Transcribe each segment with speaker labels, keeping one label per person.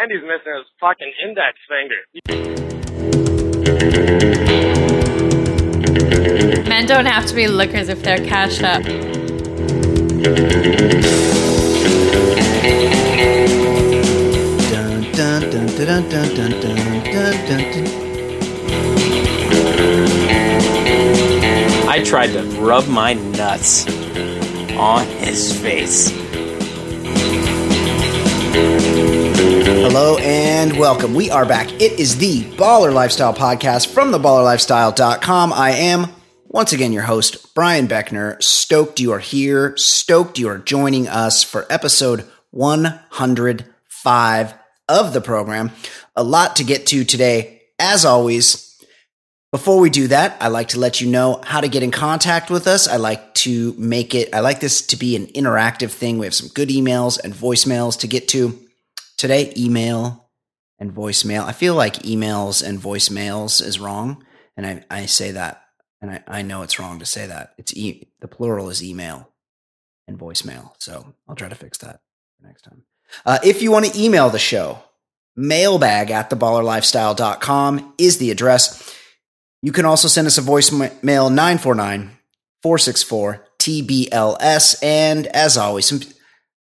Speaker 1: and he's missing his fucking index finger.
Speaker 2: Men don't have to be lookers if they're cashed up.
Speaker 3: Dun, dun, dun, dun, dun, dun, dun, dun, dun, dun.
Speaker 4: I tried to rub my nuts on his face.
Speaker 3: Hello and welcome. We are back. It is the Baller Lifestyle Podcast from theballerlifestyle.com. I am once again your host, Brian Beckner. Stoked you are here. Stoked you are joining us for episode 105 of the program. A lot to get to today. As always, before we do that, I like to let you know how to get in contact with us. I like to make it, I like this to be an interactive thing. We have some good emails and voicemails to get to. Today, email and voicemail. I feel like emails and voicemails is wrong. And I, I say that, and I, I know it's wrong to say that. It's e- the plural is email and voicemail. So I'll try to fix that next time. Uh, if you want to email the show, mailbag at theballerlifestyle.com is the address. You can also send us a voicemail 949 464 TBLS. And as always, some,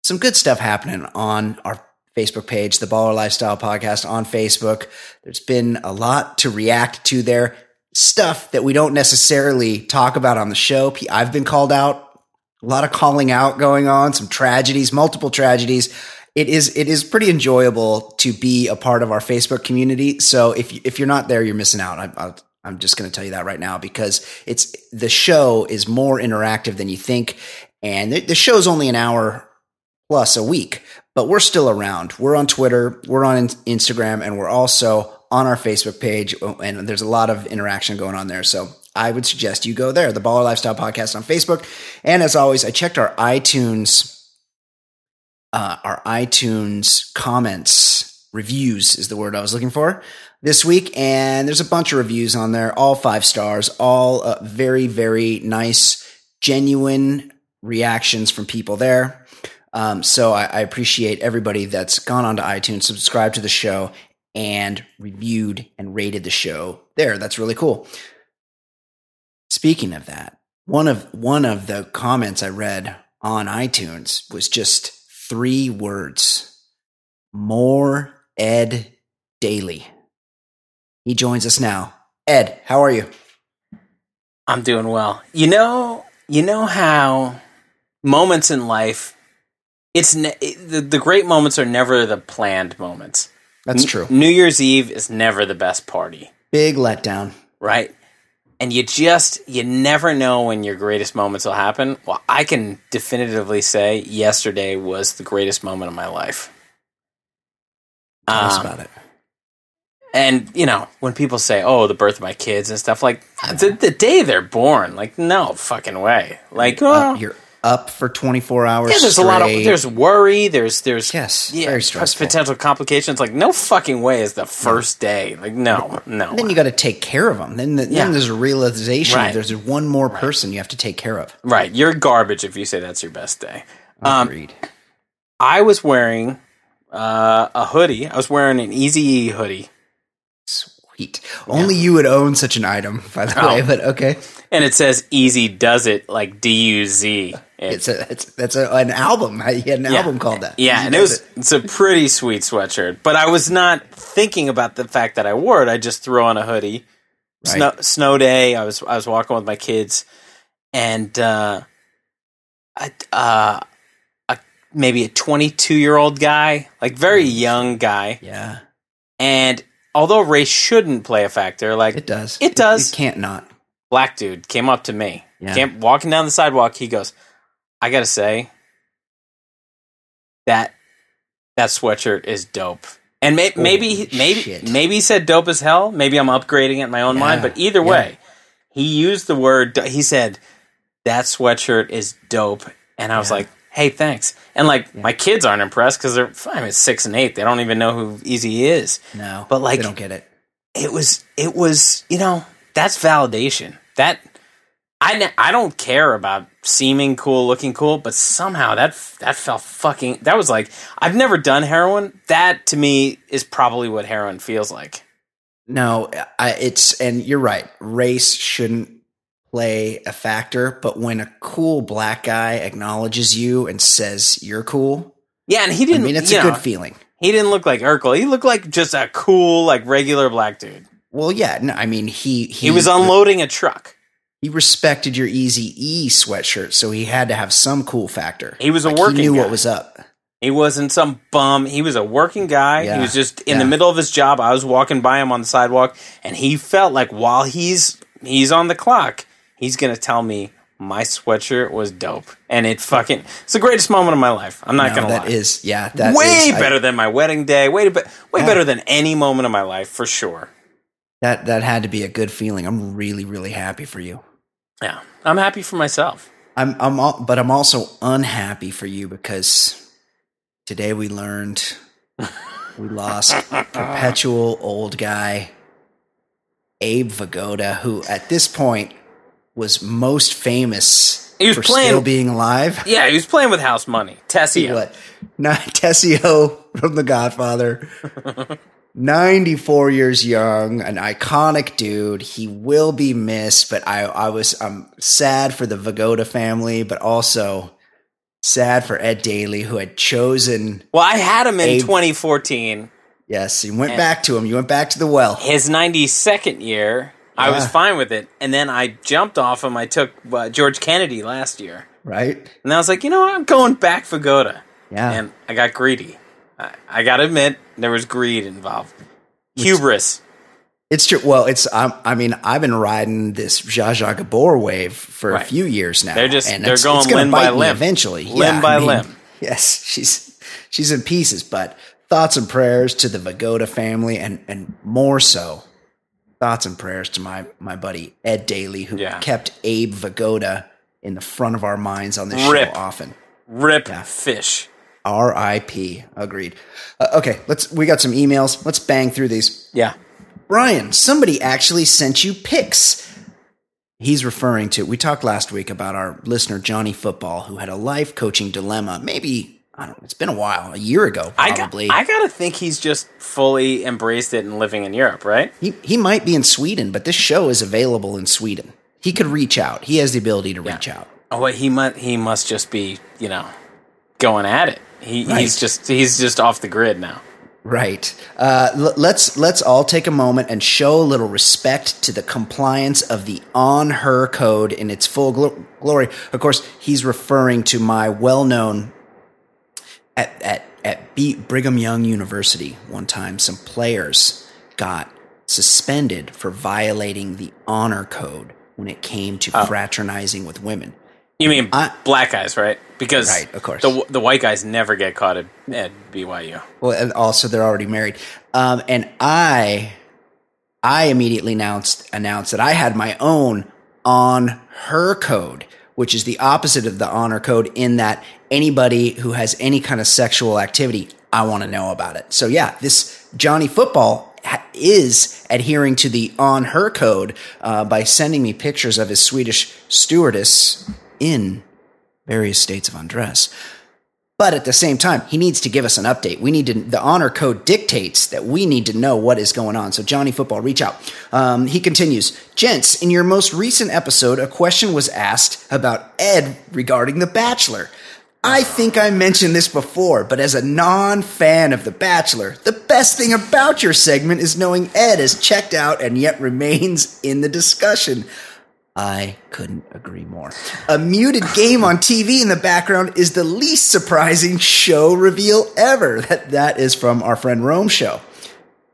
Speaker 3: some good stuff happening on our Facebook page, the Baller Lifestyle Podcast on Facebook. There's been a lot to react to there. Stuff that we don't necessarily talk about on the show. I've been called out, a lot of calling out going on, some tragedies, multiple tragedies it is it is pretty enjoyable to be a part of our Facebook community. So if if you're not there, you're missing out. I, I'm just going to tell you that right now because it's the show is more interactive than you think, and the, the show's only an hour plus a week, but we're still around. We're on Twitter, we're on Instagram, and we're also on our Facebook page, and there's a lot of interaction going on there. So I would suggest you go there, the Baller Lifestyle Podcast on Facebook. And as always, I checked our iTunes uh, our iTunes comments reviews is the word I was looking for this week, and there's a bunch of reviews on there, all five stars, all uh, very very nice, genuine reactions from people there. Um, so I, I appreciate everybody that's gone onto iTunes, subscribed to the show, and reviewed and rated the show there. That's really cool. Speaking of that, one of one of the comments I read on iTunes was just three words more Ed Daly. He joins us now. Ed, how are you?
Speaker 4: I'm doing well. You know, you know how moments in life, it's ne- the, the great moments are never the planned moments.
Speaker 3: That's true.
Speaker 4: New Year's Eve is never the best party.
Speaker 3: Big letdown.
Speaker 4: Right? and you just you never know when your greatest moments will happen. Well, I can definitively say yesterday was the greatest moment of my life.
Speaker 3: Tell um, us about it.
Speaker 4: And you know, when people say, "Oh, the birth of my kids" and stuff like the, the day they're born, like no fucking way. Like,
Speaker 3: uh, you're up for 24 hours.
Speaker 4: Yeah, there's
Speaker 3: straight.
Speaker 4: a lot of there's worry. There's there's
Speaker 3: yes, yeah, very stressful.
Speaker 4: Potential complications. Like no fucking way is the first day. Like no, no.
Speaker 3: And then you got to take care of them. Then, the, yeah. then there's a realization right. there's one more right. person you have to take care of.
Speaker 4: Right, you're garbage if you say that's your best day.
Speaker 3: Um, Agreed. Um,
Speaker 4: I was wearing uh, a hoodie. I was wearing an Eazy hoodie.
Speaker 3: Sweet. Yeah. Only you would own such an item, by the oh. way. But okay.
Speaker 4: And it says "Easy Does It" like D U Z.
Speaker 3: It's a it's that's a, an album. He had an yeah. album called that.
Speaker 4: Yeah, and it was it. it's a pretty sweet sweatshirt. But I was not thinking about the fact that I wore it. I just threw on a hoodie. Right. Snow, snow day. I was I was walking with my kids, and uh, I, uh, a, maybe a 22 year old guy, like very young guy.
Speaker 3: Yeah.
Speaker 4: And although race shouldn't play a factor, like
Speaker 3: it does,
Speaker 4: it does.
Speaker 3: It, it can't not.
Speaker 4: Black dude came up to me. Yeah. Came, walking down the sidewalk. He goes I gotta say that that sweatshirt is dope. And may, maybe maybe shit. maybe he said dope as hell. Maybe I'm upgrading it in my own yeah. mind. But either yeah. way, he used the word. He said that sweatshirt is dope, and I was yeah. like, "Hey, thanks." And like my kids aren't impressed because they're I mean, six and eight. They don't even know who Eazy is.
Speaker 3: No,
Speaker 4: but like
Speaker 3: they don't get it.
Speaker 4: It was it was you know that's validation. That I, I don't care about seeming cool, looking cool, but somehow that that felt fucking. That was like I've never done heroin. That to me is probably what heroin feels like.
Speaker 3: No, I, it's and you're right. Race shouldn't play a factor, but when a cool black guy acknowledges you and says you're cool,
Speaker 4: yeah, and he didn't.
Speaker 3: I mean, it's a
Speaker 4: know,
Speaker 3: good feeling.
Speaker 4: He didn't look like Urkel. He looked like just a cool, like regular black dude.
Speaker 3: Well, yeah, no, I mean he he,
Speaker 4: he was unloading a truck
Speaker 3: he respected your Easy E sweatshirt, so he had to have some cool factor.
Speaker 4: He was a
Speaker 3: like
Speaker 4: working.
Speaker 3: He knew
Speaker 4: guy.
Speaker 3: what was up.
Speaker 4: He wasn't some bum. He was a working guy.
Speaker 3: Yeah.
Speaker 4: He was just in
Speaker 3: Yeah.
Speaker 4: the middle of his job. I was walking by him on the sidewalk, and he felt like while he's he's on the clock, he's gonna tell me my sweatshirt was dope, and it fucking it's the greatest moment of my life. I'm not
Speaker 3: No,
Speaker 4: gonna
Speaker 3: that
Speaker 4: lie.
Speaker 3: is yeah, that
Speaker 4: way
Speaker 3: is- I-
Speaker 4: better than my wedding day. Way way
Speaker 3: Yeah.
Speaker 4: better than any moment of my life for sure.
Speaker 3: That that had to be a good feeling. I'm really really happy for you.
Speaker 4: Yeah, I'm happy for myself.
Speaker 3: I'm I'm al- but I'm also unhappy for you because today we learned we lost perpetual old guy Abe Vigoda, who at this point was most famous
Speaker 4: He was
Speaker 3: for
Speaker 4: playing-
Speaker 3: still being alive.
Speaker 4: Yeah, he was playing with house money. Tessie.
Speaker 3: What? Not Tessio from The Godfather. 94 years young, an iconic dude. He will be missed, but I, I was I'm sad for the Vigoda family, but also sad for Ed Daly, who had chosen.
Speaker 4: Well, I had him in
Speaker 3: Abe-
Speaker 4: 2014.
Speaker 3: Yes, you went back to him. You went back to the well.
Speaker 4: his 92nd year, I was fine with it. And then I jumped off him. I took uh, George Kennedy last year.
Speaker 3: Right?
Speaker 4: And I was like, you know what? I'm going back for Goda.
Speaker 3: Yeah.
Speaker 4: And I got greedy. I, I got to admit, there was greed involved. Hubris.
Speaker 3: It's true. Well, it's. Um, I mean, I've been riding this Zsa Zsa Gabor wave for
Speaker 4: Right.
Speaker 3: a few years now.
Speaker 4: They're just-
Speaker 3: and
Speaker 4: they're
Speaker 3: it's,
Speaker 4: going
Speaker 3: it's
Speaker 4: limb by limb.
Speaker 3: eventually.
Speaker 4: Limb
Speaker 3: Yeah,
Speaker 4: by
Speaker 3: I mean,
Speaker 4: limb.
Speaker 3: Yes, she's she's in pieces. But thoughts and prayers to the Vigoda family, and and more so, thoughts and prayers to my my buddy Ed Daly, who
Speaker 4: Yeah.
Speaker 3: kept Abe Vigoda in the front of our minds on this
Speaker 4: Rip.
Speaker 3: show often.
Speaker 4: Rip
Speaker 3: Yeah.
Speaker 4: fish.
Speaker 3: R.I.P. Agreed. Uh, okay, let's. We got some emails. Let's bang through these.
Speaker 4: Yeah.
Speaker 3: Brian, somebody actually sent you pics. He's referring to, we talked last week about our listener, Johnny Football, who had a life coaching dilemma. Maybe, I don't know, it's been a while, a year ago, probably.
Speaker 4: I got, I got to think he's just fully embraced it and living in Europe, right?
Speaker 3: he, he might be in Sweden, but this show is available in Sweden. He could reach out. He has the ability to reach out.
Speaker 4: Oh, wait, he must he must just be, you know, going at it. He,
Speaker 3: Right.
Speaker 4: He's just he's just off the grid now.
Speaker 3: Right. Uh, l- let's let's all take a moment and show a little respect to the compliance of the on her code in its full glo- glory. Of course, he's referring to my well-known at at at B- Brigham Young University. One time, some players got suspended for violating the honor code when it came to fraternizing with women.
Speaker 4: You mean
Speaker 3: I-
Speaker 4: black guys, right? Because
Speaker 3: Right, of course.
Speaker 4: the the white guys never get caught at, at BYU.
Speaker 3: Well, and also they're already married. Um, and I, I immediately announced announced that I had my own on her code, which is the opposite of the honor code in that anybody who has any kind of sexual activity, I want to know about it. So yeah, this Johnny Football is adhering to the on her code uh, by sending me pictures of his Swedish stewardess in various states of undress. But at the same time, he needs to give us an update. We need to, the honor code dictates that we need to know what is going on. So, Johnny Football, reach out. Um, he continues Gents, in your most recent episode, a question was asked about Ed regarding The Bachelor. I think I mentioned this before, but as a non fan of The Bachelor, the best thing about your segment is knowing Ed is checked out and yet remains in the discussion. I couldn't agree more. A muted game on TV in the background is the least surprising show reveal ever. That that is from our friend Rome show.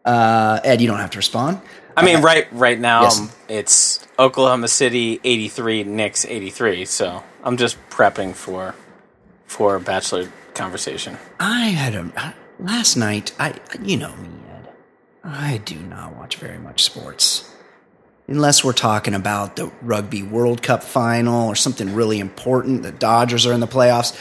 Speaker 3: Uh, Ed, you don't have to respond.
Speaker 4: I mean, right right now
Speaker 3: Yes.
Speaker 4: um, it's Oklahoma City eighty three, Knicks eighty three. So I'm just prepping for for a bachelor conversation.
Speaker 3: I had a last night. I you know me, Ed. I do not watch very much sports. Unless we're talking about the Rugby World Cup final or something really important, the Dodgers are in the playoffs.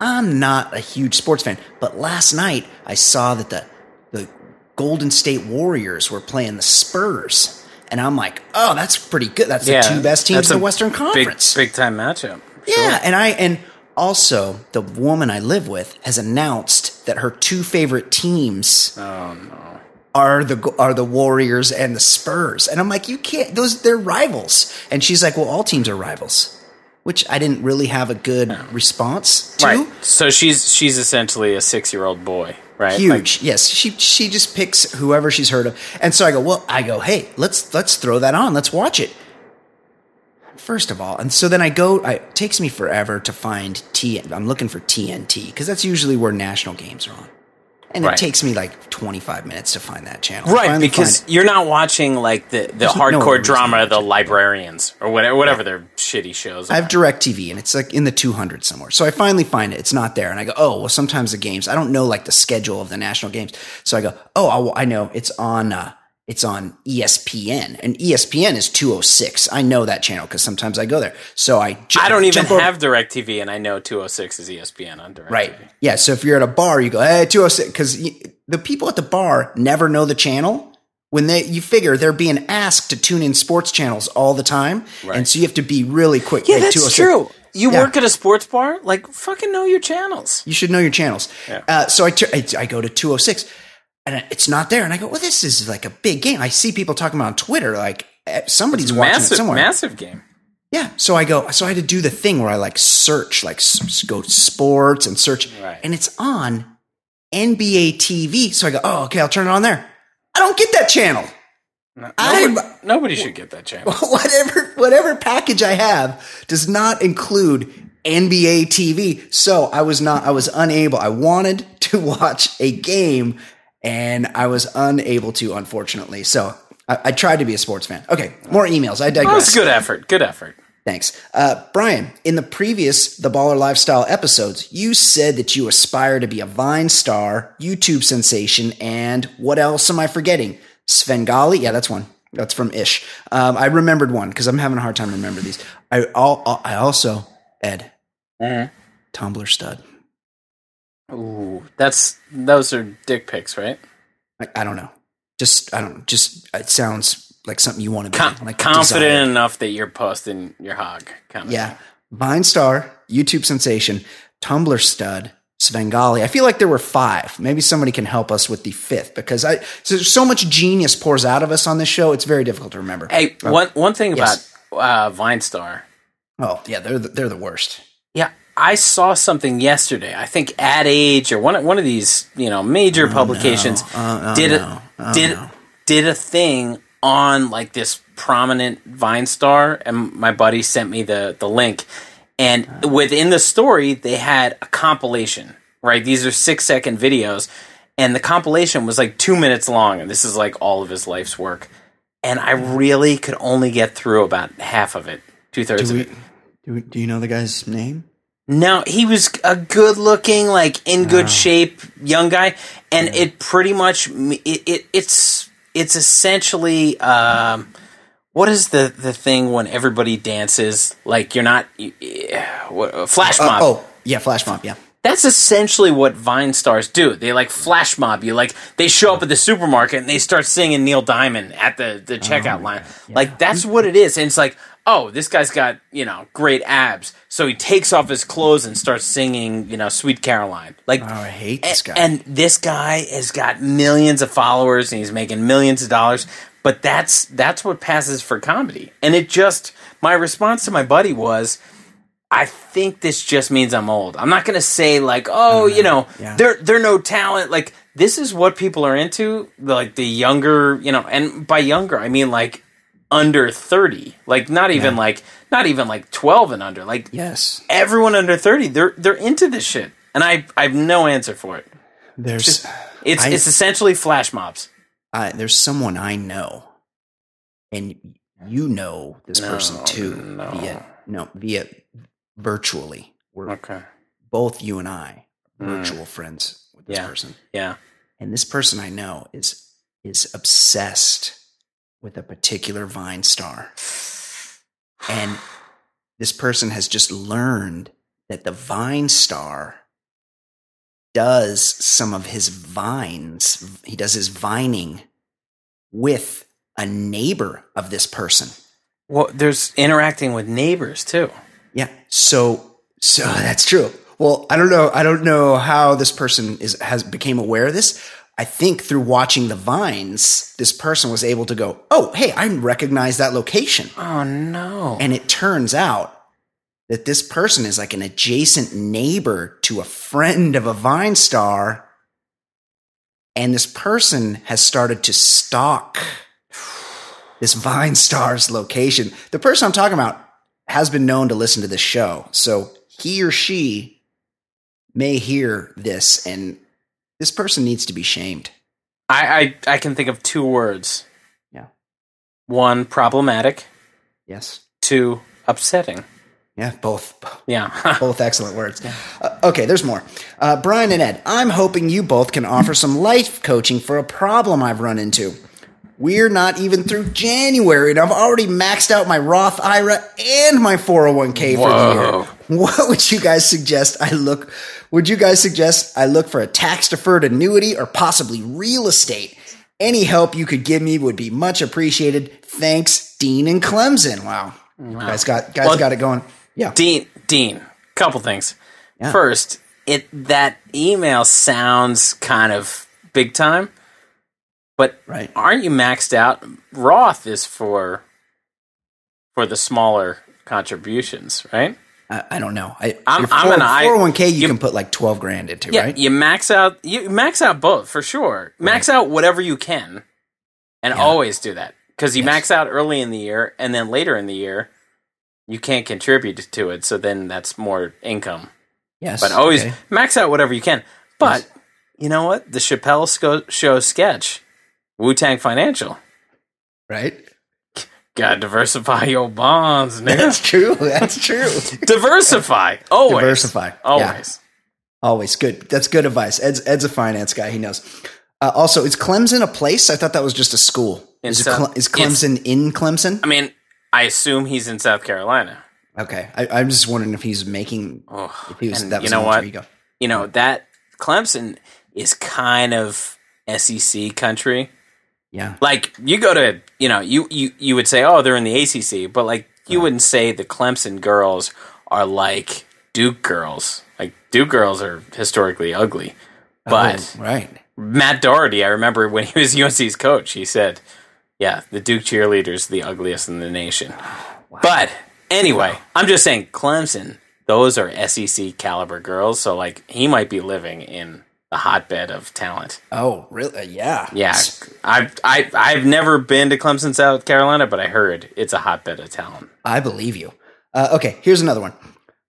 Speaker 3: I'm not a huge sports fan, but last night I saw that the the Golden State Warriors were playing the Spurs, and I'm like, oh, that's pretty good. That's yeah, the two best teams in the Western Conference.
Speaker 4: Big, big time matchup.
Speaker 3: Sure. Yeah, and I and also the woman I live with has announced that her two favorite teams.
Speaker 4: Oh no.
Speaker 3: Are the are the Warriors and the Spurs, and I'm like, you can't. Those they're rivals, and she's like, well, all teams are rivals, which I didn't really have a good response to.
Speaker 4: Right. So she's she's essentially a six year old boy right?
Speaker 3: Huge. Like, yes. She she just picks whoever she's heard of. And so I go, well, I go, hey, let's let's throw that on. Let's watch it. First of all, and so then I go. I, it takes me forever to find T. I'm looking for TNT because that's usually where national games are on and right. it takes me like 25 minutes to find that channel.
Speaker 4: Right, because you're not watching like the, the hardcore no drama, the librarians or whatever, whatever yeah. their shitty shows.
Speaker 3: Are. I have DirecTV and it's like in the 200 somewhere. So I finally find it. It's not there, and I go, oh well. Sometimes the games I don't know like the schedule of the national games, so I go, oh I'll, i know it's on. Uh, it's on ESPN, and ESPN is 206. I know that channel because sometimes I go there. So I
Speaker 4: ju- I don't even have DirecTV, and I know 206 is ESPN on DirecTV.
Speaker 3: Right. Yeah. So if you're at a bar, you go, hey, 206, because the people at the bar never know the channel. When they, you figure they're being asked to tune in sports channels all the time, right. and so you have to be really quick.
Speaker 4: Yeah, that's true. You yeah. work at a sports bar, like fucking know your channels.
Speaker 3: You should know your channels. Yeah. Uh, so I, t- I, I go to 206 and it's not there. And I go, well, this is like a big game. I see people talking about on Twitter, like eh, somebody's watching
Speaker 4: massive,
Speaker 3: it somewhere.
Speaker 4: Massive game.
Speaker 3: Yeah. So I go, so I had to do the thing where I like search, like go to sports and search, right. and it's on NBA TV. So I go, oh, okay, I'll turn it on there. I don't get that channel.
Speaker 4: No, nobody, nobody should get that channel.
Speaker 3: Whatever, whatever package I have does not include NBA TV. So I was not, I was unable. I wanted to watch a game and I was unable to, unfortunately. So I, I tried to be a sports fan. Okay, more emails. I digress.
Speaker 4: That's good effort. Good effort.
Speaker 3: Thanks. Uh, Brian, in the previous The Baller Lifestyle episodes, you said that you aspire to be a Vine star, YouTube sensation, and what else am I forgetting? Svengali? Yeah, that's one. That's from Ish. Um, I remembered one because I'm having a hard time remember these. I, I also, Ed,
Speaker 4: mm-hmm.
Speaker 3: Tumblr stud.
Speaker 4: Ooh, that's those are dick pics, right?
Speaker 3: I, I don't know. Just I don't. Just it sounds like something you want to be
Speaker 4: Com-
Speaker 3: like
Speaker 4: confident desire. enough that you're posting your hog.
Speaker 3: Kind of yeah. Vine star, YouTube sensation, Tumblr stud, Svengali. I feel like there were five. Maybe somebody can help us with the fifth because I so, so much genius pours out of us on this show. It's very difficult to remember.
Speaker 4: Hey, oh, one one thing yes. about uh, Vine Star.
Speaker 3: Oh yeah, they're the, they're the worst.
Speaker 4: Yeah, I saw something yesterday. I think Ad Age or one one of these you know major oh, publications no. oh, oh, did a no. Oh, did no. did a thing on like this prominent Vine star, and my buddy sent me the the link. And oh. within the story, they had a compilation. Right, these are six second videos, and the compilation was like two minutes long, and this is like all of his life's work. And I hmm. really could only get through about half of it, two thirds of it.
Speaker 3: Do, we, do you know the guy's name?
Speaker 4: No, he was a good looking, like in good oh. shape young guy, and yeah. it pretty much it, it it's it's essentially um, what is the the thing when everybody dances like you're not uh, flash mob?
Speaker 3: Uh, oh, yeah, flash mob. Yeah,
Speaker 4: that's essentially what Vine stars do. They like flash mob you. Like they show up at the supermarket and they start singing Neil Diamond at the the checkout oh, line. Yeah. Like that's what it is. And it's like, oh, this guy's got, you know, great abs. So he takes off his clothes and starts singing, you know, Sweet Caroline. Like, oh,
Speaker 3: I hate this guy.
Speaker 4: And this guy has got millions of followers and he's making millions of dollars. But that's that's what passes for comedy. And it just my response to my buddy was, I think this just means I'm old. I'm not gonna say like, oh, mm-hmm. you know, yeah. they're they're no talent. Like this is what people are into. Like the younger, you know, and by younger I mean like under 30 like not even yeah. like not even like 12 and under like
Speaker 3: yes
Speaker 4: everyone under 30 they're they're into this shit and i i have no answer for it
Speaker 3: there's
Speaker 4: Just, it's I, it's essentially flash mobs
Speaker 3: I, there's someone i know and you know this no, person too no. via no via virtually
Speaker 4: we're
Speaker 3: okay both you and i mm. virtual mm. friends with this
Speaker 4: yeah.
Speaker 3: person
Speaker 4: yeah
Speaker 3: and this person i know is is obsessed with a particular Vine star. And this person has just learned that the Vine star does some of his vines, he does his vining with a neighbor of this person.
Speaker 4: Well, there's interacting with neighbors too.
Speaker 3: Yeah. So so that's true. Well, I don't know. I don't know how this person is has became aware of this. I think through watching the vines, this person was able to go, "Oh, hey, I recognize that location."
Speaker 4: Oh no!
Speaker 3: And it turns out that this person is like an adjacent neighbor to a friend of a Vine star, and this person has started to stalk this Vine star's location. The person I'm talking about has been known to listen to this show, so he or she may hear this, and this person needs to be shamed.
Speaker 4: I I, I can think of two words.
Speaker 3: Yeah.
Speaker 4: One problematic.
Speaker 3: Yes.
Speaker 4: Two upsetting.
Speaker 3: Yeah, both.
Speaker 4: Yeah.
Speaker 3: both excellent words. Uh, okay, there's more. Uh, Brian and Ed, I'm hoping you both can offer some life coaching for a problem I've run into. We're not even through January, and I've already maxed out my Roth IRA and my 401k for the year. What would you guys suggest I look? Would you guys suggest I look for a tax deferred annuity or possibly real estate? Any help you could give me would be much appreciated. Thanks, Dean and Clemson. Wow, wow. guys got guys well, got it going. Yeah,
Speaker 4: Dean. Dean, couple things. Yeah. First, it that email sounds kind of big time. But right. aren't you maxed out? Roth is for for the smaller contributions, right?
Speaker 3: I, I don't know. I, I'm, I'm an I, 401k you, you, can put like 12 grand into,
Speaker 4: yeah,
Speaker 3: right?
Speaker 4: You max out you max out both for sure. Max right. out whatever you can and yeah. always do that cuz you yes. max out early in the year and then later in the year you can't contribute to it, so then that's more income.
Speaker 3: Yes.
Speaker 4: But always okay. max out whatever you can. But yes. you know what? The Chappelle show sketch Wu Tang Financial.
Speaker 3: Right?
Speaker 4: Gotta diversify your bonds, nigga.
Speaker 3: That's true. That's true.
Speaker 4: diversify. Always.
Speaker 3: Diversify.
Speaker 4: Always.
Speaker 3: Yeah. Always. Good. That's good advice. Ed's, Ed's a finance guy. He knows. Uh, also, is Clemson a place? I thought that was just a school. Is, South, is Clemson in Clemson?
Speaker 4: I mean, I assume he's in South Carolina.
Speaker 3: Okay. I, am just wondering if he's making. Oh, if he was, that was
Speaker 4: you know what? You know, that Clemson is kind of SEC country.
Speaker 3: Yeah.
Speaker 4: Like you go to, you know, you you you would say, "Oh, they're in the ACC," but like you wouldn't say the Clemson girls are like Duke girls. Like Duke girls are historically ugly. Oh, but
Speaker 3: oh, right.
Speaker 4: Matt Doherty, I remember when he was UNC's coach, he said, "Yeah, the Duke cheerleaders the ugliest in the nation." Wow. But anyway, wow. I'm just saying Clemson, those are SEC caliber girls, so like he might be living in the hotbed of talent.
Speaker 3: Oh, really? Uh, yeah.
Speaker 4: Yeah. I've I I've never been to Clemson, South Carolina, but I heard it's a hotbed of talent.
Speaker 3: I believe you. Uh, okay, here's another one.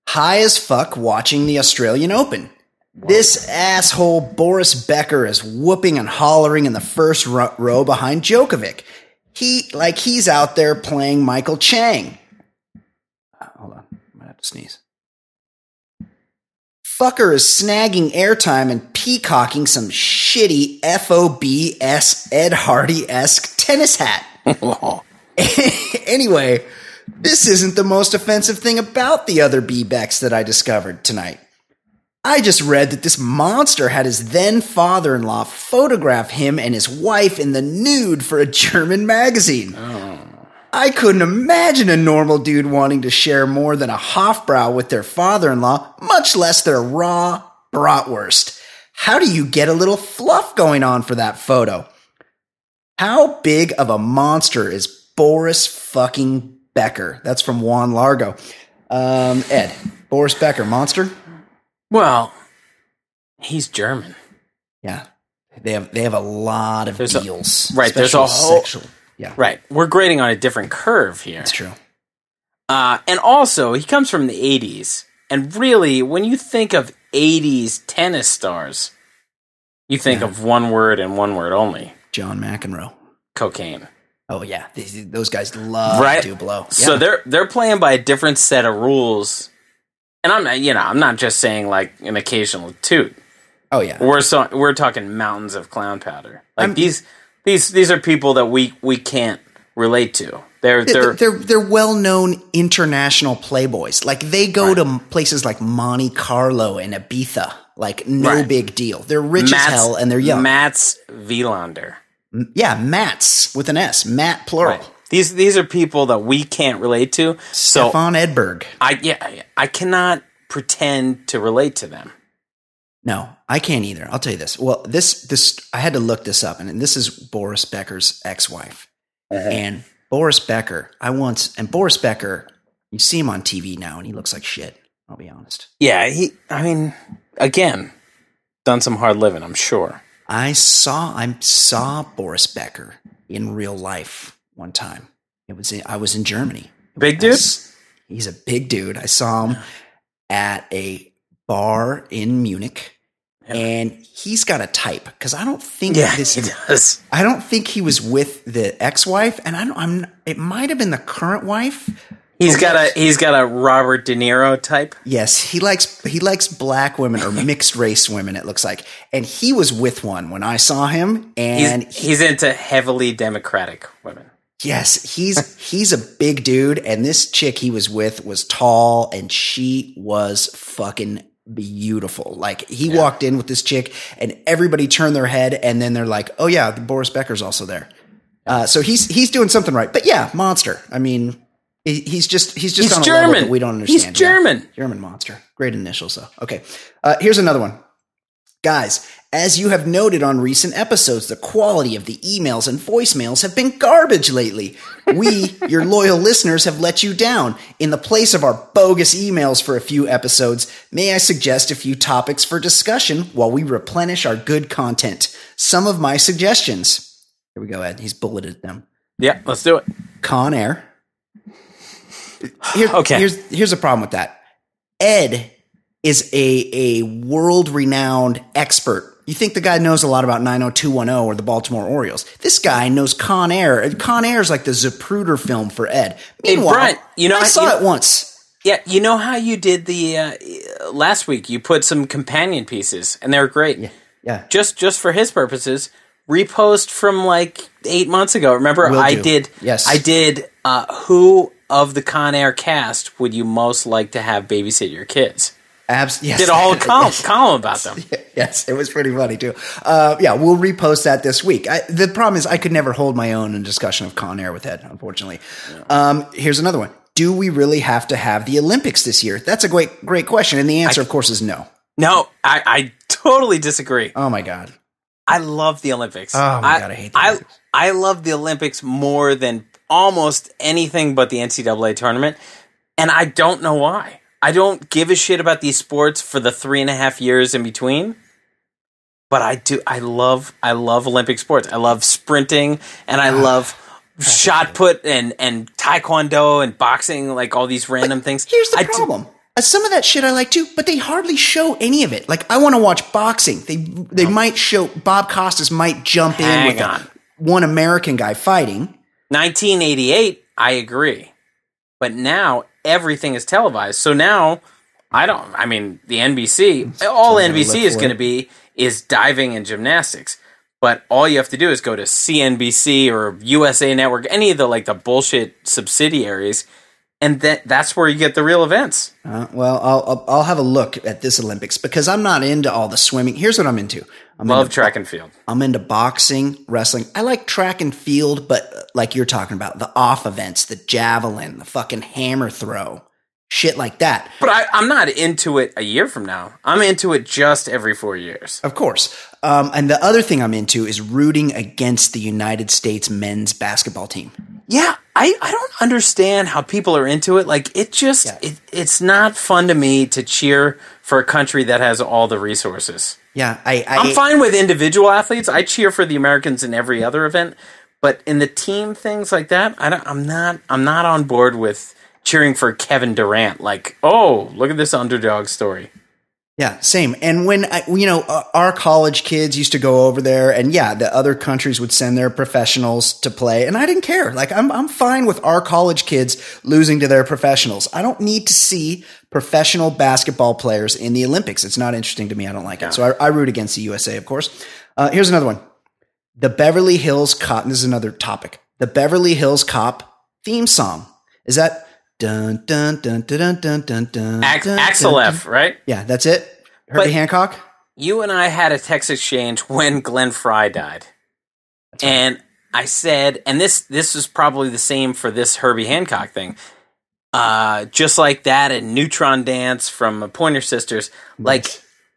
Speaker 3: High as fuck watching the Australian Open. Whoa. This asshole Boris Becker is whooping and hollering in the first row behind Djokovic. He like he's out there playing Michael Chang. Uh, hold on, I might have to sneeze fucker is snagging airtime and peacocking some shitty FOBS Ed Hardy esque tennis hat. anyway, this isn't the most offensive thing about the other B-Becks that I discovered tonight. I just read that this monster had his then father in law photograph him and his wife in the nude for a German magazine. Oh. I couldn't imagine a normal dude wanting to share more than a Hofbrau with their father in law, much less their raw bratwurst. How do you get a little fluff going on for that photo? How big of a monster is Boris fucking Becker? That's from Juan Largo. Um, Ed, Boris Becker, monster?
Speaker 4: Well, he's German.
Speaker 3: Yeah. They have they have a lot of there's deals.
Speaker 4: A, right, there's a whole sexual.
Speaker 3: Yeah.
Speaker 4: Right. We're grading on a different curve here.
Speaker 3: That's true.
Speaker 4: Uh, and also, he comes from the 80s. And really, when you think of 80s tennis stars, you think yeah. of one word and one word only
Speaker 3: John McEnroe.
Speaker 4: Cocaine.
Speaker 3: Oh yeah, These, those guys love right? to blow. Yeah.
Speaker 4: So they're they're playing by a different set of rules, and I'm not, you know I'm not just saying like an occasional toot.
Speaker 3: Oh yeah,
Speaker 4: we're so we're talking mountains of clown powder. Like I'm, these these these are people that we we can't relate to. They're they're
Speaker 3: they're they're well known international playboys. Like they go right. to places like Monte Carlo and Ibiza. Like no right. big deal. They're rich Mats, as hell and they're young.
Speaker 4: Mats Wilander.
Speaker 3: Yeah, Matts with an S. Matt plural.
Speaker 4: Right. These these are people that we can't relate to. So
Speaker 3: Stefan Edberg.
Speaker 4: I yeah I cannot pretend to relate to them.
Speaker 3: No, I can't either. I'll tell you this. Well, this this I had to look this up, and, this is Boris Becker's ex-wife,
Speaker 4: Uh-huh.
Speaker 3: and Boris Becker. I once and Boris Becker. You see him on TV now, and he looks like shit. I'll be honest.
Speaker 4: Yeah, he. I mean, again, done some hard living. I'm sure.
Speaker 3: I saw I saw Boris Becker in real life one time. It was in, I was in Germany.
Speaker 4: Big dude.
Speaker 3: He's a big dude. I saw him at a bar in Munich. And he's got a type because I don't think
Speaker 4: Yeah,
Speaker 3: this.
Speaker 4: he does.
Speaker 3: I don't think he was with the ex-wife, and I don't. I'm. It might have been the current wife.
Speaker 4: He's got a he's got a Robert De Niro type.
Speaker 3: Yes, he likes he likes black women or mixed race women. It looks like, and he was with one when I saw him, and
Speaker 4: He's, he's into heavily democratic women.
Speaker 3: Yes, he's he's a big dude, and this chick he was with was tall, and she was fucking beautiful. Like he walked in with this chick, and everybody turned their head, and then they're like, "Oh yeah, Boris Becker's also there." Uh, so he's he's doing something right. But yeah, monster. I mean, he, he's just he's just
Speaker 4: He's
Speaker 3: on a level
Speaker 4: German.
Speaker 3: that we don't
Speaker 4: He's
Speaker 3: understand. Yeah.
Speaker 4: German.
Speaker 3: German monster. Great initials though. Okay, uh, here's another one. Guys, as you have noted on recent episodes, the quality of the emails and voicemails have been garbage lately. We, your loyal listeners, have let you down. In the place of our bogus emails for a few episodes, may I suggest a few topics for discussion while we replenish our good content? Some of my suggestions. Here we go, Ed. He's bulleted them.
Speaker 4: Yeah, let's do it.
Speaker 3: Con Air. Here-
Speaker 4: Okay.
Speaker 3: Here's here's a problem with that. Ed is a a world renowned expert. You think the guy knows a lot about 90210 or the Baltimore Orioles. This guy knows Con Air. Con Air is like the Zapruder film for Ed.
Speaker 4: Hey,
Speaker 3: Meanwhile,
Speaker 4: you know,
Speaker 3: I
Speaker 4: I-
Speaker 3: saw
Speaker 4: you
Speaker 3: it
Speaker 4: know-
Speaker 3: once.
Speaker 4: Yeah, you know how you did the uh, last week? You put some companion pieces, and they were great.
Speaker 3: Yeah.
Speaker 4: Just just for his purposes, repost from like eight months ago. Remember,
Speaker 3: Will
Speaker 4: I
Speaker 3: do.
Speaker 4: did.
Speaker 3: Yes.
Speaker 4: I did. Uh, who of the Con Air cast would you most like to have babysit your kids?
Speaker 3: Abs- yes.
Speaker 4: Did a whole column, column about them.
Speaker 3: yes, it was pretty funny too. Uh, yeah, we'll repost that this week. I, the problem is, I could never hold my own in discussion of Con Air with Ed, unfortunately. Um, here's another one: Do we really have to have the Olympics this year? That's a great, great question, and the answer, of course, is no.
Speaker 4: No, I, I totally disagree.
Speaker 3: Oh my god!
Speaker 4: I love the Olympics.
Speaker 3: Oh my God, I hate the
Speaker 4: I,
Speaker 3: Olympics.
Speaker 4: I love the Olympics more than almost anything but the NCAA tournament, and I don't know why. I don't give a shit about these sports for the three and a half years in between. But I do. I love. I love Olympic sports. I love sprinting, and I love shot put and and taekwondo and boxing. Like all these random things.
Speaker 3: Here's the
Speaker 4: I
Speaker 3: problem. Uh, some of that shit I like too, but they hardly show any of it. Like I want to watch boxing. They they might show Bob Costas might jump in
Speaker 4: Hang
Speaker 3: with a- one American guy fighting.
Speaker 4: 1988, I agree. But now everything is televised. So now I don't I mean the NBC all NBC is going to be is diving and gymnastics. But all you have to do is go to CNBC or USA Network, any of the like the bullshit subsidiaries, and that that's where you get the real events.
Speaker 3: Uh, well, I'll, I'll I'll have a look at this Olympics because I'm not into all the swimming. Here's what I'm into. I'm
Speaker 4: Love
Speaker 3: into,
Speaker 4: track and field.
Speaker 3: I'm into boxing, wrestling. I like track and field, but uh, like you're talking about the off events, the javelin, the fucking hammer throw, shit like that.
Speaker 4: But I, I'm not into it a year from now. I'm into it just every four years.
Speaker 3: Of course. Um, and the other thing I'm into is rooting against the United States men's basketball team.
Speaker 4: Yeah, I, I don't understand how people are into it. Like it just
Speaker 3: Yeah.
Speaker 4: it, it's not fun to me to cheer for a country that has all the resources.
Speaker 3: Yeah, I, I
Speaker 4: I'm fine with individual athletes. I cheer for the Americans in every other event, but in the team things like that, I don't, I'm not I'm not on board with cheering for Kevin Durant. Like, oh, look at this underdog story.
Speaker 3: Yeah, same. And when I, you know uh, our college kids used to go over there, and yeah, the other countries would send their professionals to play, and I didn't care. Like I'm, I'm fine with our college kids losing to their professionals. I don't need to see professional basketball players in the Olympics. It's not interesting to me. I don't like yeah. it. So I, I, root against the USA, of course. Uh, here's another one. The Beverly Hills Cop. This is another topic. The Beverly Hills Cop theme song. Is that dun dun dun dun dun dun dun?
Speaker 4: Ax- Axel F, right?
Speaker 3: Yeah, that's it. Herbie
Speaker 4: but
Speaker 3: Hancock.
Speaker 4: You and I had a text exchange when Glenn Frey died, and I said, and this this is probably the same for this Herbie Hancock thing. Uh, just like that and Neutron Dance from Pointer Sisters. Like,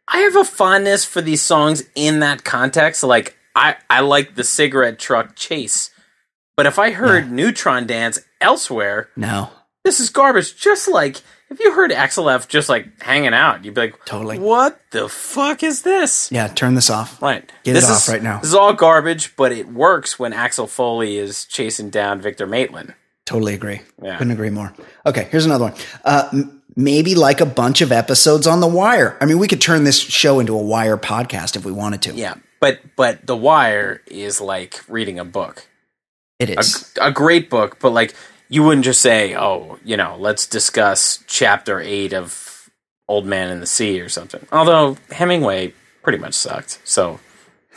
Speaker 4: I have a fondness for these songs in that context. Like, I, I like the cigarette truck chase. But if I heard yeah. Neutron Dance elsewhere,
Speaker 3: no,
Speaker 4: this is garbage. Just like if you heard Axel F just like hanging out, you'd be like,
Speaker 3: totally.
Speaker 4: What the fuck is this?
Speaker 3: Yeah, turn this off.
Speaker 4: Right,
Speaker 3: get
Speaker 4: this
Speaker 3: it
Speaker 4: is,
Speaker 3: off right now.
Speaker 4: This is all garbage, but it works when Axel Foley is chasing down Victor Maitland.
Speaker 3: Totally agree. Yeah. Couldn't agree more. Okay, here's another one. Uh, m- maybe like a bunch of episodes on The Wire. I mean, we could turn this show into a Wire podcast if we wanted to.
Speaker 4: Yeah, but but The Wire is like reading a book.
Speaker 3: It is
Speaker 4: a, a great book, but like you wouldn't just say, "Oh, you know, let's discuss chapter eight of Old Man in the Sea" or something. Although Hemingway pretty much sucked. So,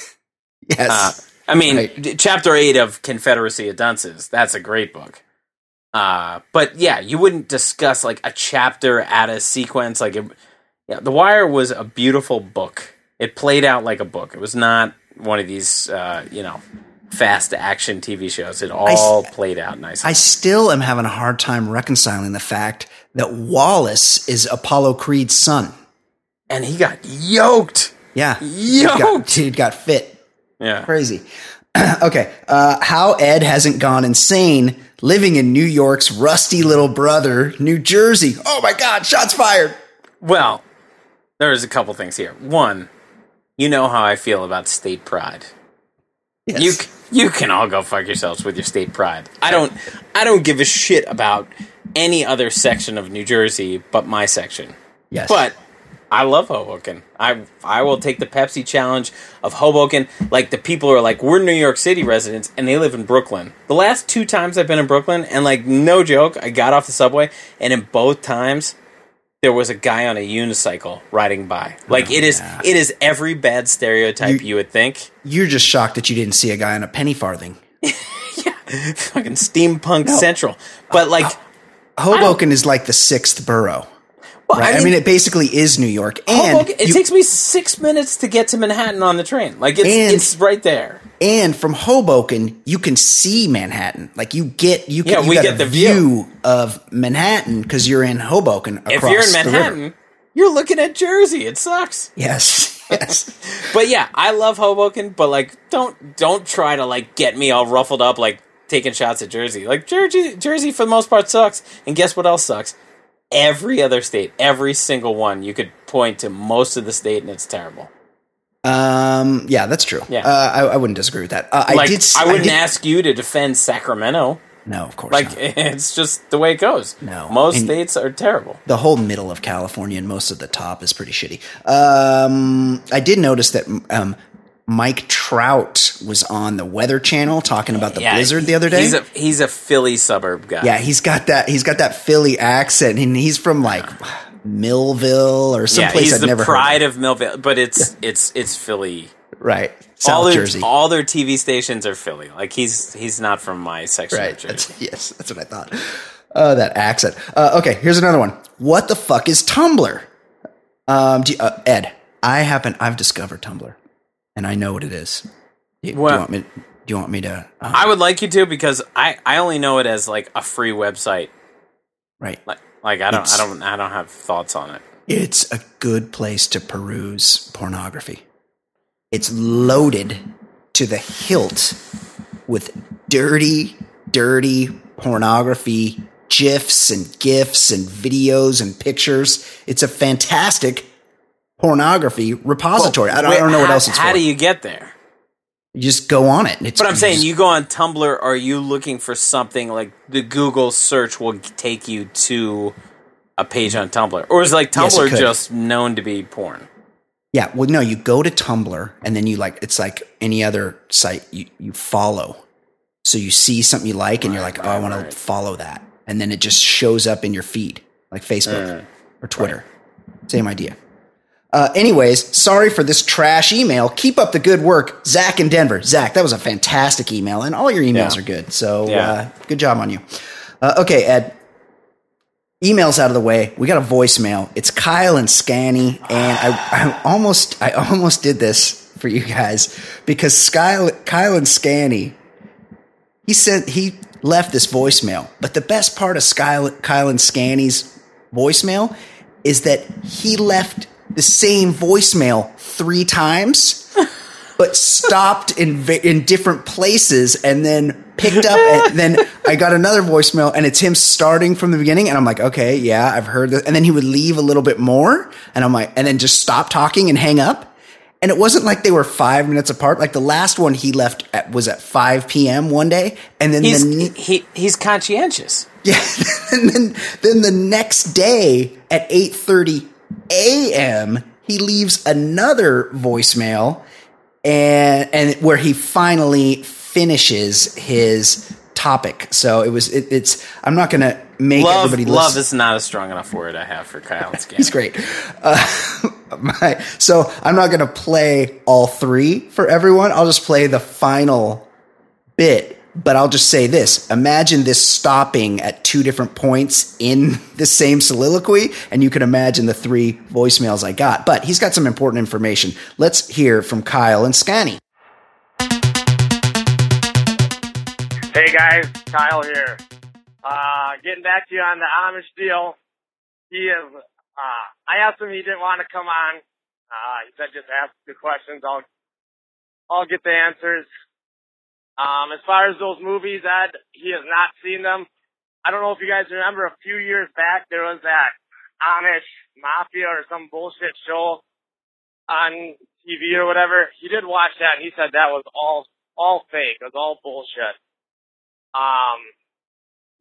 Speaker 3: yes, uh,
Speaker 4: I mean, right. chapter eight of Confederacy of Dunces. That's a great book. Uh, but yeah, you wouldn't discuss like a chapter at a sequence. Like, it, yeah, The Wire was a beautiful book. It played out like a book. It was not one of these, uh, you know, fast action TV shows. It all I, played out nicely.
Speaker 3: I still am having a hard time reconciling the fact that Wallace is Apollo Creed's son,
Speaker 4: and he got yoked.
Speaker 3: Yeah,
Speaker 4: yoked.
Speaker 3: He got, he got fit.
Speaker 4: Yeah,
Speaker 3: crazy. okay, uh, how Ed hasn't gone insane living in New York's rusty little brother, New Jersey. Oh my God, shots fired.
Speaker 4: Well, there's a couple things here. One, you know how I feel about state pride. Yes. You you can all go fuck yourselves with your state pride. I don't I don't give a shit about any other section of New Jersey but my section.
Speaker 3: Yes.
Speaker 4: But I love Hoboken. I I will take the Pepsi challenge of Hoboken. Like the people are like, we're New York City residents and they live in Brooklyn. The last two times I've been in Brooklyn, and like no joke, I got off the subway, and in both times there was a guy on a unicycle riding by. Like oh, it is yeah. it is every bad stereotype you, you would think.
Speaker 3: You're just shocked that you didn't see a guy on a penny farthing.
Speaker 4: yeah, fucking steampunk no. central. But like.
Speaker 3: Hoboken is like the sixth borough. Well, right? I, mean, I, mean, it basically is New York, and
Speaker 4: Hoboken, it you, takes me six minutes to get to Manhattan on the train. Like it's and, it's right there.
Speaker 3: And from Hoboken, you can see Manhattan. Like you get you can
Speaker 4: yeah,
Speaker 3: you
Speaker 4: we get the view.
Speaker 3: view of Manhattan because you're in Hoboken.
Speaker 4: if you're in Manhattan, you're looking at Jersey. It sucks.
Speaker 3: Yes, yes.
Speaker 4: but yeah, I love Hoboken. But like, don't don't try to like get me all ruffled up like taking shots at Jersey. Like Jersey, Jersey for the most part sucks. And guess what else sucks? Every other state, every single one, you could point to most of the state and it's terrible.
Speaker 3: Um, yeah, that's true.
Speaker 4: Yeah,
Speaker 3: uh, I, I, wouldn't disagree with that. Uh,
Speaker 4: like,
Speaker 3: I did.
Speaker 4: I wouldn't
Speaker 3: I did,
Speaker 4: ask you to defend Sacramento.
Speaker 3: No, of course.
Speaker 4: Like
Speaker 3: not.
Speaker 4: it's just the way it goes.
Speaker 3: No,
Speaker 4: most and states are terrible.
Speaker 3: The whole middle of California and most of the top is pretty shitty. Um, I did notice that um, Mike Trout was on the Weather Channel talking about the yeah, blizzard the other day.
Speaker 4: He's a he's a Philly suburb guy.
Speaker 3: Yeah, he's got that he's got that Philly accent, and he's from like Millville or someplace
Speaker 4: yeah,
Speaker 3: I've never
Speaker 4: pride
Speaker 3: of.
Speaker 4: of Millville, but it's yeah. it's it's Philly.
Speaker 3: Right. South
Speaker 4: all their,
Speaker 3: Jersey.
Speaker 4: All their TV stations are Philly. Like he's he's not from my section
Speaker 3: right.
Speaker 4: of Jersey.
Speaker 3: That's, yes, that's what I thought. Uh, that accent. Uh, okay, here's another one. What the fuck is Tumblr? Um, you, uh, Ed, I happen I've discovered Tumblr and I know what it is. Do, well, do you want me? Do you want me to?
Speaker 4: Um, I would like you to because I I only know it as like a free website.
Speaker 3: Right.
Speaker 4: Like like I don't it's, I don't I don't have thoughts on it.
Speaker 3: It's a good place to peruse pornography. It's loaded to the hilt with dirty, dirty pornography, gifs and gifs and videos and pictures. It's a fantastic pornography repository. Well, I, don't, wait, I don't know
Speaker 4: how,
Speaker 3: what else it's
Speaker 4: how
Speaker 3: for.
Speaker 4: do you get there?
Speaker 3: You just go on it. It's,
Speaker 4: but I'm saying
Speaker 3: just,
Speaker 4: you go on Tumblr. Are you looking for something like the Google search will take you to a page on Tumblr, or is like Tumblr yes, just known to be porn?
Speaker 3: Yeah. Well, no. You go to Tumblr and then you like it's like any other site you you follow. So you see something you like and you're like, oh, I want right. to follow that, and then it just shows up in your feed like Facebook uh, or Twitter. Same idea. Uh, anyways, sorry for this trash email. Keep up the good work, Zach in Denver. Zach, that was a fantastic email, and all your emails yeah. are good. So, yeah. uh, good job on you. Uh, okay, Ed. Emails out of the way. We got a voicemail. It's Kyle and Scanny, and I, I almost, I almost did this for you guys because Kyle, Kyle and Scanny, he sent he left this voicemail. But the best part of Kyle, Kyle and Scanny's voicemail is that he left the same voicemail three times, but stopped in in different places and then picked up and then I got another voicemail and it's him starting from the beginning and I'm like, okay, yeah, I've heard this. And then he would leave a little bit more and I'm like, and then just stop talking and hang up. And it wasn't like they were five minutes apart. Like the last one he left at, was at 5 p.m. one day. And then
Speaker 4: he's,
Speaker 3: the,
Speaker 4: he, he's conscientious.
Speaker 3: Yeah. and then, then the next day at 8.30 a.m., he leaves another voicemail and, and where he finally finishes his topic. So it was. It, it's. I'm not going to make
Speaker 4: love,
Speaker 3: everybody.
Speaker 4: Love
Speaker 3: listen.
Speaker 4: is not a strong enough word I have for Kyle.
Speaker 3: He's great. Uh, my, so I'm not going to play all three for everyone. I'll just play the final bit. But I'll just say this: Imagine this stopping at two different points in the same soliloquy, and you can imagine the three voicemails I got. But he's got some important information. Let's hear from Kyle and Scanny.
Speaker 1: Hey guys, Kyle here. Uh, getting back to you on the Amish deal. He is, uh, I asked him he didn't want to come on. Uh, he said just ask the questions. I'll, I'll get the answers. Um, as far as those movies, Ed, he has not seen them. I don't know if you guys remember a few years back, there was that Amish Mafia or some bullshit show on TV or whatever. He did watch that and he said that was all, all fake. It was all bullshit. Um,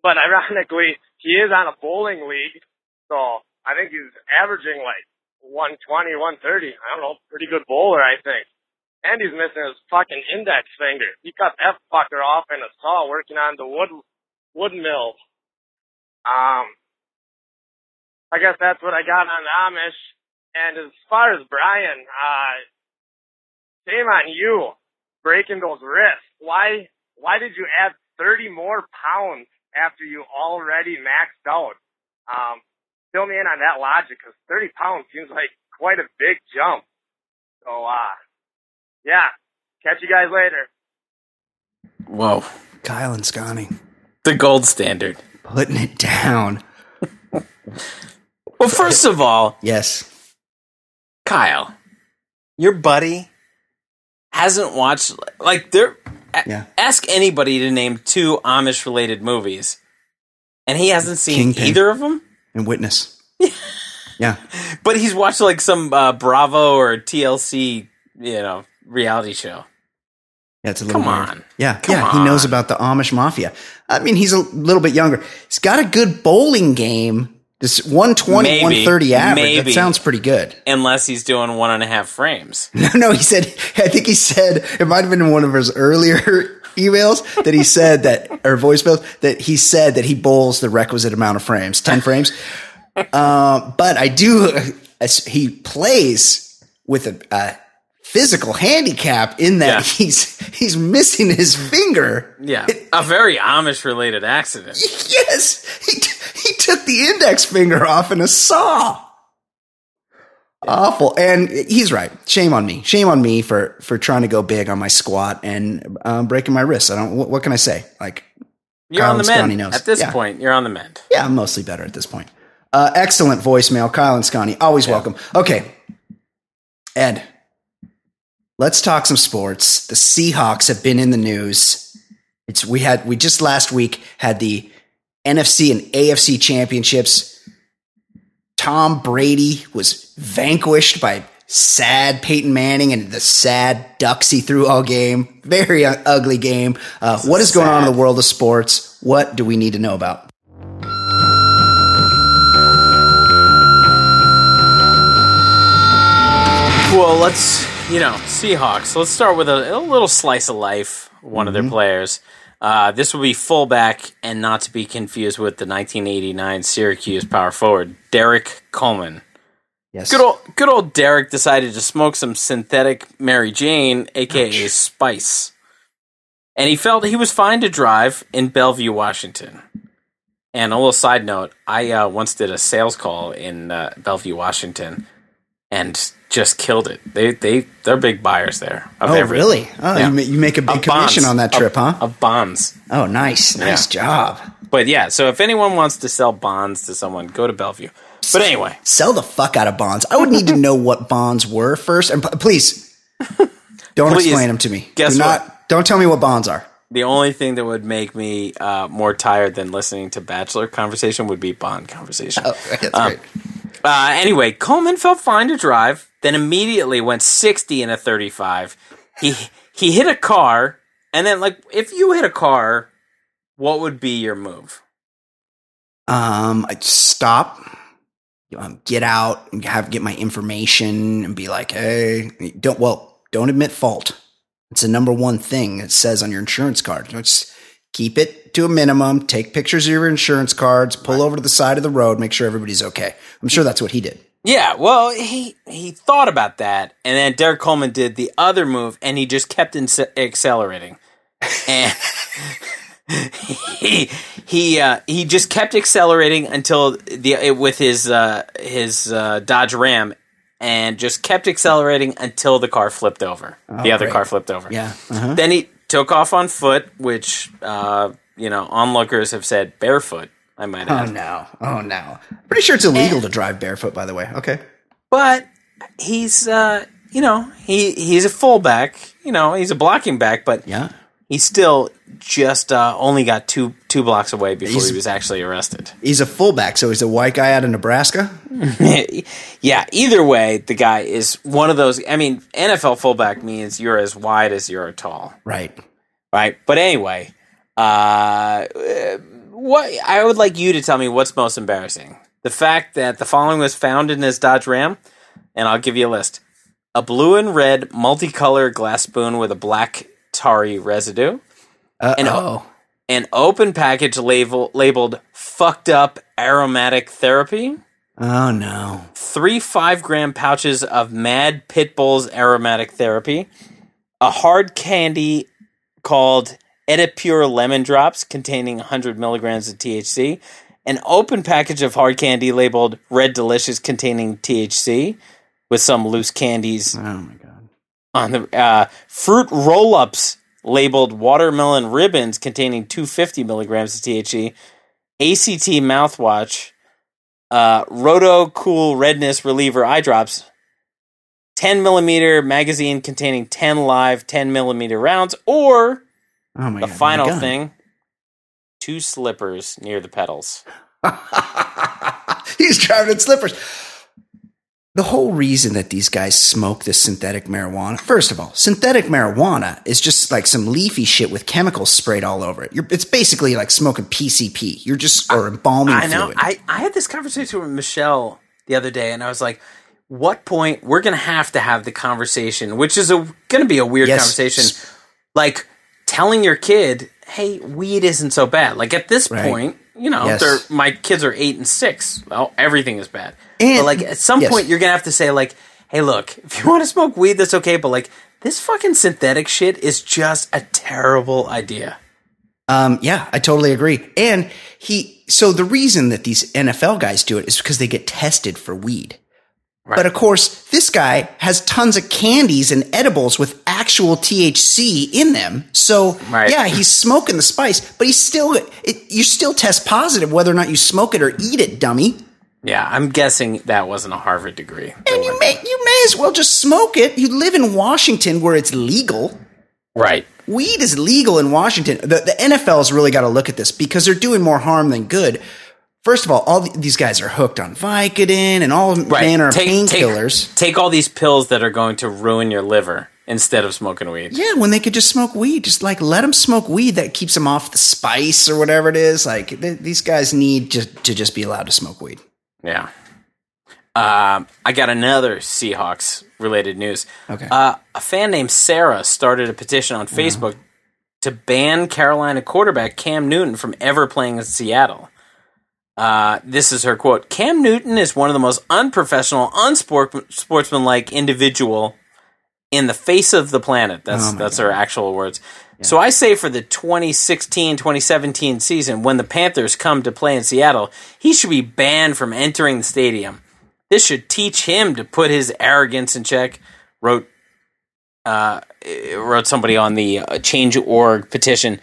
Speaker 1: but ironically, he is on a bowling league, so I think he's averaging like 120, 130. I don't know, pretty good bowler, I think. And he's missing his fucking index finger. He cut that fucker off in a saw working on the wood wood mill. Um, I guess that's what I got on Amish. And as far as Brian, uh, shame on you breaking those wrists. Why, why did you add 30 more pounds after you already maxed out. Um, fill me in on that logic because 30 pounds seems like quite a big jump. So, uh, yeah, catch you guys later.
Speaker 4: Whoa.
Speaker 3: Kyle and Scotty.
Speaker 4: The gold standard.
Speaker 3: Putting it down.
Speaker 4: well, first of all,
Speaker 3: yes.
Speaker 4: Kyle, your buddy hasn't watched, like, there,
Speaker 3: yeah.
Speaker 4: Ask anybody to name two Amish related movies, and he hasn't seen Kingpin either of them.
Speaker 3: And Witness. yeah.
Speaker 4: But he's watched like some uh, Bravo or TLC, you know, reality show.
Speaker 3: Yeah, it's a little
Speaker 4: Come
Speaker 3: weird.
Speaker 4: on.
Speaker 3: Yeah,
Speaker 4: Come
Speaker 3: yeah.
Speaker 4: on.
Speaker 3: He knows about the Amish mafia. I mean, he's a little bit younger. He's got a good bowling game. This 120,
Speaker 4: Maybe.
Speaker 3: 130 average.
Speaker 4: Maybe.
Speaker 3: That sounds pretty good.
Speaker 4: Unless he's doing one and a half frames.
Speaker 3: No, no, he said, I think he said, it might have been in one of his earlier emails that he said that, or voicemails, that he said that he bowls the requisite amount of frames, 10 frames. Uh, but I do, as he plays with a, a physical handicap in that
Speaker 4: Yeah.
Speaker 3: he's he's missing his finger.
Speaker 4: Yeah. A very Amish related accident.
Speaker 3: Yes, he t- he took the index finger off in a saw. Awful, and he's right. Shame on me. Shame on me for for trying to go big on my squat and um, breaking my wrist. I don't. What, what can I say? Like,
Speaker 4: You're
Speaker 3: Kyle
Speaker 4: on the mend.
Speaker 3: knows.
Speaker 4: At this
Speaker 3: Yeah.
Speaker 4: point, you're on the mend.
Speaker 3: yeah, I'm mostly better at this point. Uh, excellent voicemail, Kyle and Scotty. Always welcome. Okay, Ed, let's talk some sports. The Seahawks have been in the news. It's we had we just last week had the NFC and AFC championships. Tom Brady was vanquished by sad Peyton Manning and the sad ducks he threw all game. Very ugly game. Uh, what is going on in the world of sports? What do we need to know about?
Speaker 4: Well, let's, you know, Seahawks. Let's start with a, a little slice of life, one of their players. Uh, this will be fullback and not to be confused with the 1989 Syracuse power forward, Derrick Coleman.
Speaker 3: Yes.
Speaker 4: Good old, good old Derrick decided to smoke some synthetic Mary Jane, aka Spice. And he felt he was fine to drive in Bellevue, Washington. And a little side note I uh, once did a sales call in uh, Bellevue, Washington. and just killed it. They they they're big buyers there.
Speaker 3: oh, really? Oh, yeah. you, you, make a big of commission bonds. on that trip,
Speaker 4: of,
Speaker 3: huh?
Speaker 4: Of bonds.
Speaker 3: Oh, nice, nice yeah. job.
Speaker 4: But yeah, so if anyone wants to sell bonds to someone, go to Bellevue. But anyway,
Speaker 3: sell the fuck out of bonds. I would need to know what bonds were first, and please don't please, explain them to me.
Speaker 4: Guess
Speaker 3: Do
Speaker 4: not,
Speaker 3: what? Don't tell me what bonds are.
Speaker 4: The only thing that would make me uh, more tired than listening to Bachelor conversation would be Bond conversation.
Speaker 3: Oh, that's um, great.
Speaker 4: Uh, anyway, Coleman felt fine to drive, then immediately went 60 in a 35. He he hit a car, and then like if you hit a car, what would be your move?
Speaker 3: Um, I'd stop, um, get out, and have get my information, and be like, hey, don't well, don't admit fault. It's the number one thing it says on your insurance card. Just keep it to a minimum. Take pictures of your insurance cards. Pull over to the side of the road. Make sure everybody's okay. I'm sure that's what he did.
Speaker 4: Yeah, well, he he thought about that, and then Derrick Coleman did the other move, and he just kept in- accelerating, and he he uh, he just kept accelerating until the with his uh, his uh, Dodge Ram, and just kept accelerating until the car flipped over. Oh, the other great. car flipped over.
Speaker 3: Yeah. Uh-huh.
Speaker 4: Then he took off on foot, which uh, you know onlookers have said barefoot. I might
Speaker 3: add. Oh no! Oh no! Pretty sure it's illegal and, to drive barefoot. By the way. Okay.
Speaker 4: But he's uh, you know he he's a fullback. You know he's a blocking back, but
Speaker 3: yeah
Speaker 4: he still just uh, only got two two blocks away before he's, he was actually arrested.
Speaker 3: He's a fullback, so he's a white guy out of Nebraska.
Speaker 4: yeah. Either way, the guy is one of those. I mean, NFL fullback means you're as wide as you're tall.
Speaker 3: Right.
Speaker 4: Right. But anyway, uh, what I would like you to tell me what's most embarrassing: the fact that the following was found in this Dodge Ram, and I'll give you a list: a blue and red multicolor glass spoon with a black tarry residue.
Speaker 3: An,
Speaker 4: an open package label, labeled fucked up aromatic therapy.
Speaker 3: Oh no.
Speaker 4: Three five gram pouches of Mad Pitbull's aromatic therapy. A hard candy called Edipure Lemon Drops containing 100 milligrams of THC. An open package of hard candy labeled Red Delicious containing THC with some loose candies.
Speaker 3: Oh my god
Speaker 4: on the uh, fruit roll ups labeled watermelon ribbons containing 250 milligrams of THC, ACT mouthwash, uh, Rohto Cool Redness Reliever eye drops, 10 millimeter magazine containing 10 live 10 millimeter rounds, or
Speaker 3: oh
Speaker 4: the
Speaker 3: God,
Speaker 4: final thing, two slippers near the pedals.
Speaker 3: He's driving in slippers the whole reason that these guys smoke this synthetic marijuana, first of all, synthetic marijuana is just like some leafy shit with chemicals sprayed all over it. You're, it's basically like smoking PCP. You're just or embalming I, I know. Fluid.
Speaker 4: I, I had this conversation with Michelle the other day, and I was like, "What point we're gonna have to have the conversation?" Which is gonna be a weird yes. conversation, like telling your kid, "Hey, weed isn't so bad." Like at this right. point, you know, yes. my kids are eight and six. Well, everything is bad. And, but like at some yes. point, you're gonna have to say like, "Hey, look, if you want to smoke weed, that's okay." But like this fucking synthetic shit is just a terrible idea.
Speaker 3: Um, yeah, I totally agree. And he, so the reason that these NFL guys do it is because they get tested for weed. Right. But of course, this guy has tons of candies and edibles with actual THC in them. So right. yeah, he's smoking the spice, but he's still it, you still test positive whether or not you smoke it or eat it, dummy.
Speaker 4: Yeah, I'm guessing that wasn't a Harvard degree.
Speaker 3: And you may you may as well just smoke it. You live in Washington where it's legal.
Speaker 4: Right.
Speaker 3: Weed is legal in Washington. The, the NFL's really got to look at this because they're doing more harm than good. First of all, all these guys are hooked on Vicodin and all right. manner of painkillers.
Speaker 4: Take, take all these pills that are going to ruin your liver instead of smoking weed.
Speaker 3: Yeah, when they could just smoke weed, just like let them smoke weed that keeps them off the spice or whatever it is. Like they, these guys need to, to just be allowed to smoke weed.
Speaker 4: Yeah. Um, I got another Seahawks related news.
Speaker 3: Okay.
Speaker 4: Uh, a fan named Sarah started a petition on uh-huh. Facebook to ban Carolina quarterback Cam Newton from ever playing in Seattle. Uh, this is her quote Cam Newton is one of the most unprofessional, unsportsmanlike individual in the face of the planet. That's oh that's God. her actual words. Yeah. So I say for the 2016-2017 season, when the Panthers come to play in Seattle, he should be banned from entering the stadium. This should teach him to put his arrogance in check. Wrote uh, wrote somebody on the uh, Change.org petition.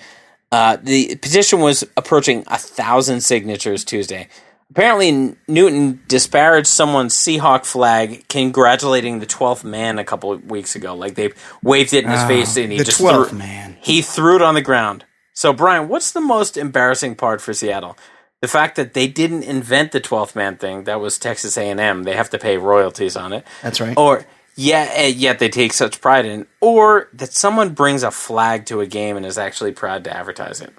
Speaker 4: Uh, the petition was approaching a thousand signatures Tuesday. Apparently, Newton disparaged someone's Seahawk flag, congratulating the twelfth man a couple of weeks ago. Like they waved it in his oh, face, and he
Speaker 3: the
Speaker 4: just
Speaker 3: 12th
Speaker 4: threw,
Speaker 3: man.
Speaker 4: He threw it on the ground. So, Brian, what's the most embarrassing part for Seattle? The fact that they didn't invent the twelfth man thing. That was Texas A and M. They have to pay royalties on it.
Speaker 3: That's right.
Speaker 4: Or yeah, yet they take such pride in, or that someone brings a flag to a game and is actually proud to advertise it.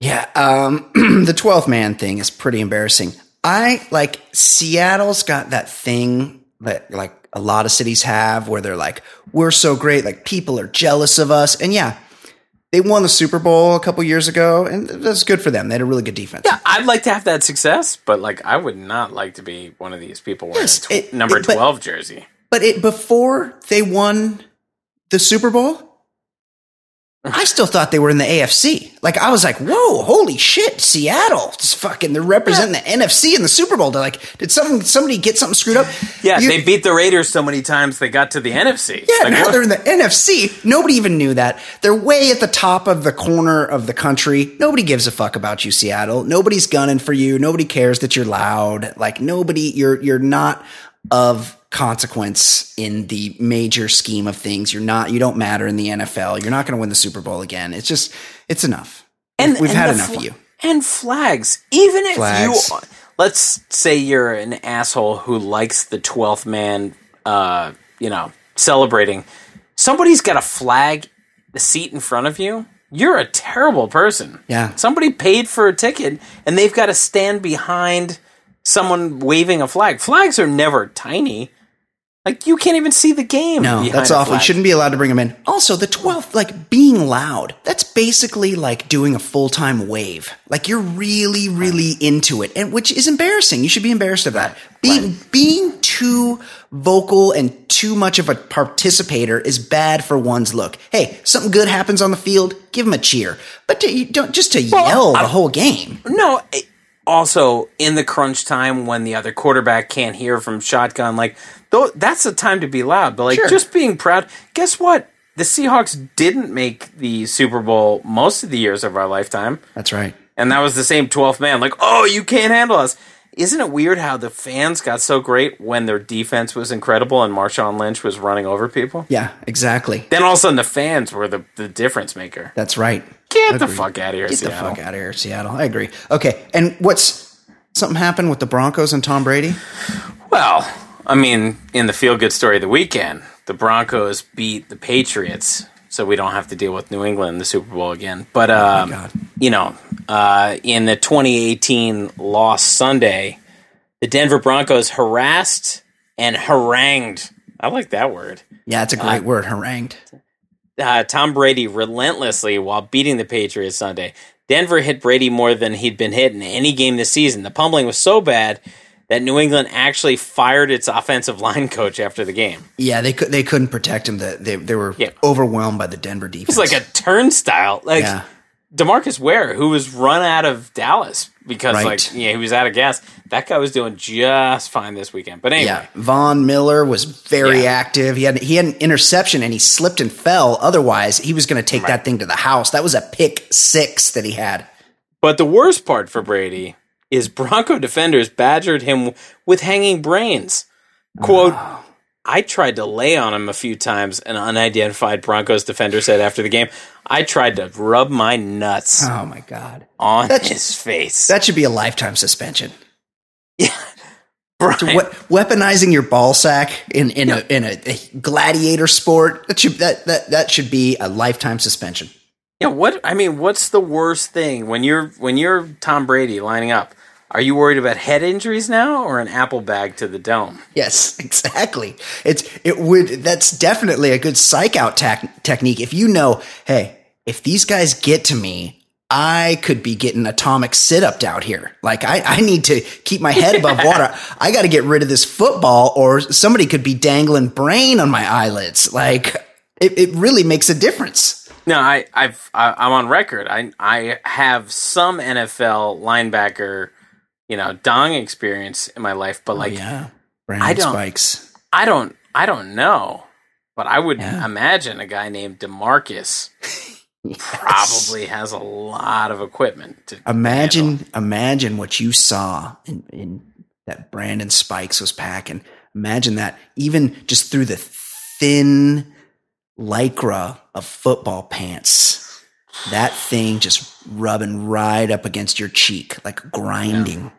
Speaker 3: Yeah, um, the 12th man thing is pretty embarrassing. I like Seattle's got that thing that like a lot of cities have where they're like, we're so great, like people are jealous of us. And yeah, they won the Super Bowl a couple years ago, and that's good for them. They had a really good defense.
Speaker 4: Yeah, I'd like to have that success, but like I would not like to be one of these people wearing yes, tw- it, number it, twelve jersey.
Speaker 3: But it before they won the Super Bowl, I still thought they were in the AFC. Like I was like, "Whoa, holy shit, Seattle! Just fucking they're representing yeah. the NFC in the Super Bowl." They're like, "Did some somebody get something screwed up?"
Speaker 4: Yeah, you, they beat the Raiders so many times they got to the NFC.
Speaker 3: Yeah,
Speaker 4: like,
Speaker 3: now what? they're in the NFC. Nobody even knew that. They're way at the top of the corner of the country. Nobody gives a fuck about you, Seattle. Nobody's gunning for you. Nobody cares that you're loud. Like nobody, you're you're not of consequence in the major scheme of things. You're not, you don't matter in the NFL. You're not going to win the Super Bowl again. It's just, it's enough. And we've and had enough fl- of you.
Speaker 4: And flags. Even if flags. you, let's say you're an asshole who likes the 12th man, uh, you know, celebrating. Somebody's got a flag, the seat in front of you. You're a terrible person.
Speaker 3: Yeah.
Speaker 4: Somebody paid for a ticket and they've got to stand behind someone waving a flag. Flags are never tiny. Like you can't even see the game.
Speaker 3: No, that's awful. You shouldn't be allowed to bring them in. Also, the twelfth, like being loud, that's basically like doing a full time wave. Like you're really, really into it, and which is embarrassing. You should be embarrassed of that. Being right. being too vocal and too much of a participator is bad for one's look. Hey, something good happens on the field, give them a cheer, but to, don't just to well, yell I, the whole game.
Speaker 4: No. It, also in the crunch time when the other quarterback can't hear from shotgun like that's the time to be loud. But like sure. just being proud. Guess what? The Seahawks didn't make the Super Bowl most of the years of our lifetime.
Speaker 3: That's right.
Speaker 4: And that was the same 12th man. Like, oh, you can't handle us. Isn't it weird how the fans got so great when their defense was incredible and Marshawn Lynch was running over people?
Speaker 3: Yeah, exactly.
Speaker 4: Then all of a sudden the fans were the, the difference maker.
Speaker 3: That's right.
Speaker 4: Get the fuck out of here,
Speaker 3: Get
Speaker 4: Seattle.
Speaker 3: the fuck out of here, Seattle. I agree. Okay, and what's something happened with the Broncos and Tom Brady?
Speaker 4: Well, I mean, in the feel good story of the weekend, the Broncos beat the Patriots, so we don't have to deal with New England in the Super Bowl again. But, um, oh you know, uh, in the 2018 loss Sunday, the Denver Broncos harassed and harangued. I like that word.
Speaker 3: Yeah, it's a great uh, word, harangued.
Speaker 4: Uh, Tom Brady relentlessly while beating the Patriots Sunday. Denver hit Brady more than he'd been hit in any game this season. The pummeling was so bad that New England actually fired its offensive line coach after the game.
Speaker 3: Yeah, they could they couldn't protect him. That they they were yeah. overwhelmed by the Denver defense.
Speaker 4: It's like a turnstile. Like yeah. DeMarcus Ware, who was run out of Dallas because right. like yeah, he was out of gas. That guy was doing just fine this weekend. But anyway, yeah,
Speaker 3: Von Miller was very yeah. active. He had he had an interception and he slipped and fell. Otherwise, he was going to take right. that thing to the house. That was a pick six that he had.
Speaker 4: But the worst part for Brady is Bronco defenders badgered him with hanging brains. Quote, I tried to lay on him a few times, an unidentified Broncos defender said after the game. I tried to rub my nuts.
Speaker 3: Oh my god.
Speaker 4: On that his should, face.
Speaker 3: That should be a lifetime suspension. Yeah. We- weaponizing your ball sack in, in yeah. a in a, a gladiator sport that should that, that that should be a lifetime suspension.
Speaker 4: Yeah, what I mean, what's the worst thing when you're when you're Tom Brady lining up? Are you worried about head injuries now or an apple bag to the dome?
Speaker 3: Yes, exactly. It's it would that's definitely a good psych out technique if you know, hey, if these guys get to me, I could be getting atomic sit up out here. Like I, I need to keep my head above water. I got to get rid of this football, or somebody could be dangling brain on my eyelids. Like it, it really makes a difference.
Speaker 4: No, I, I've I, am on record. I I have some NFL linebacker, you know, dong experience in my life, but oh, like,
Speaker 3: yeah. Brandon I don't, Spikes.
Speaker 4: I don't. I don't know, but I would yeah. imagine a guy named DeMarcus yes. probably has a lot of equipment. To
Speaker 3: imagine,
Speaker 4: handle.
Speaker 3: imagine what you saw in, in that Brandon Spikes was packing. Imagine that, even just through the thin lycra of football pants. That thing just rubbing right up against your cheek, like grinding. Yeah.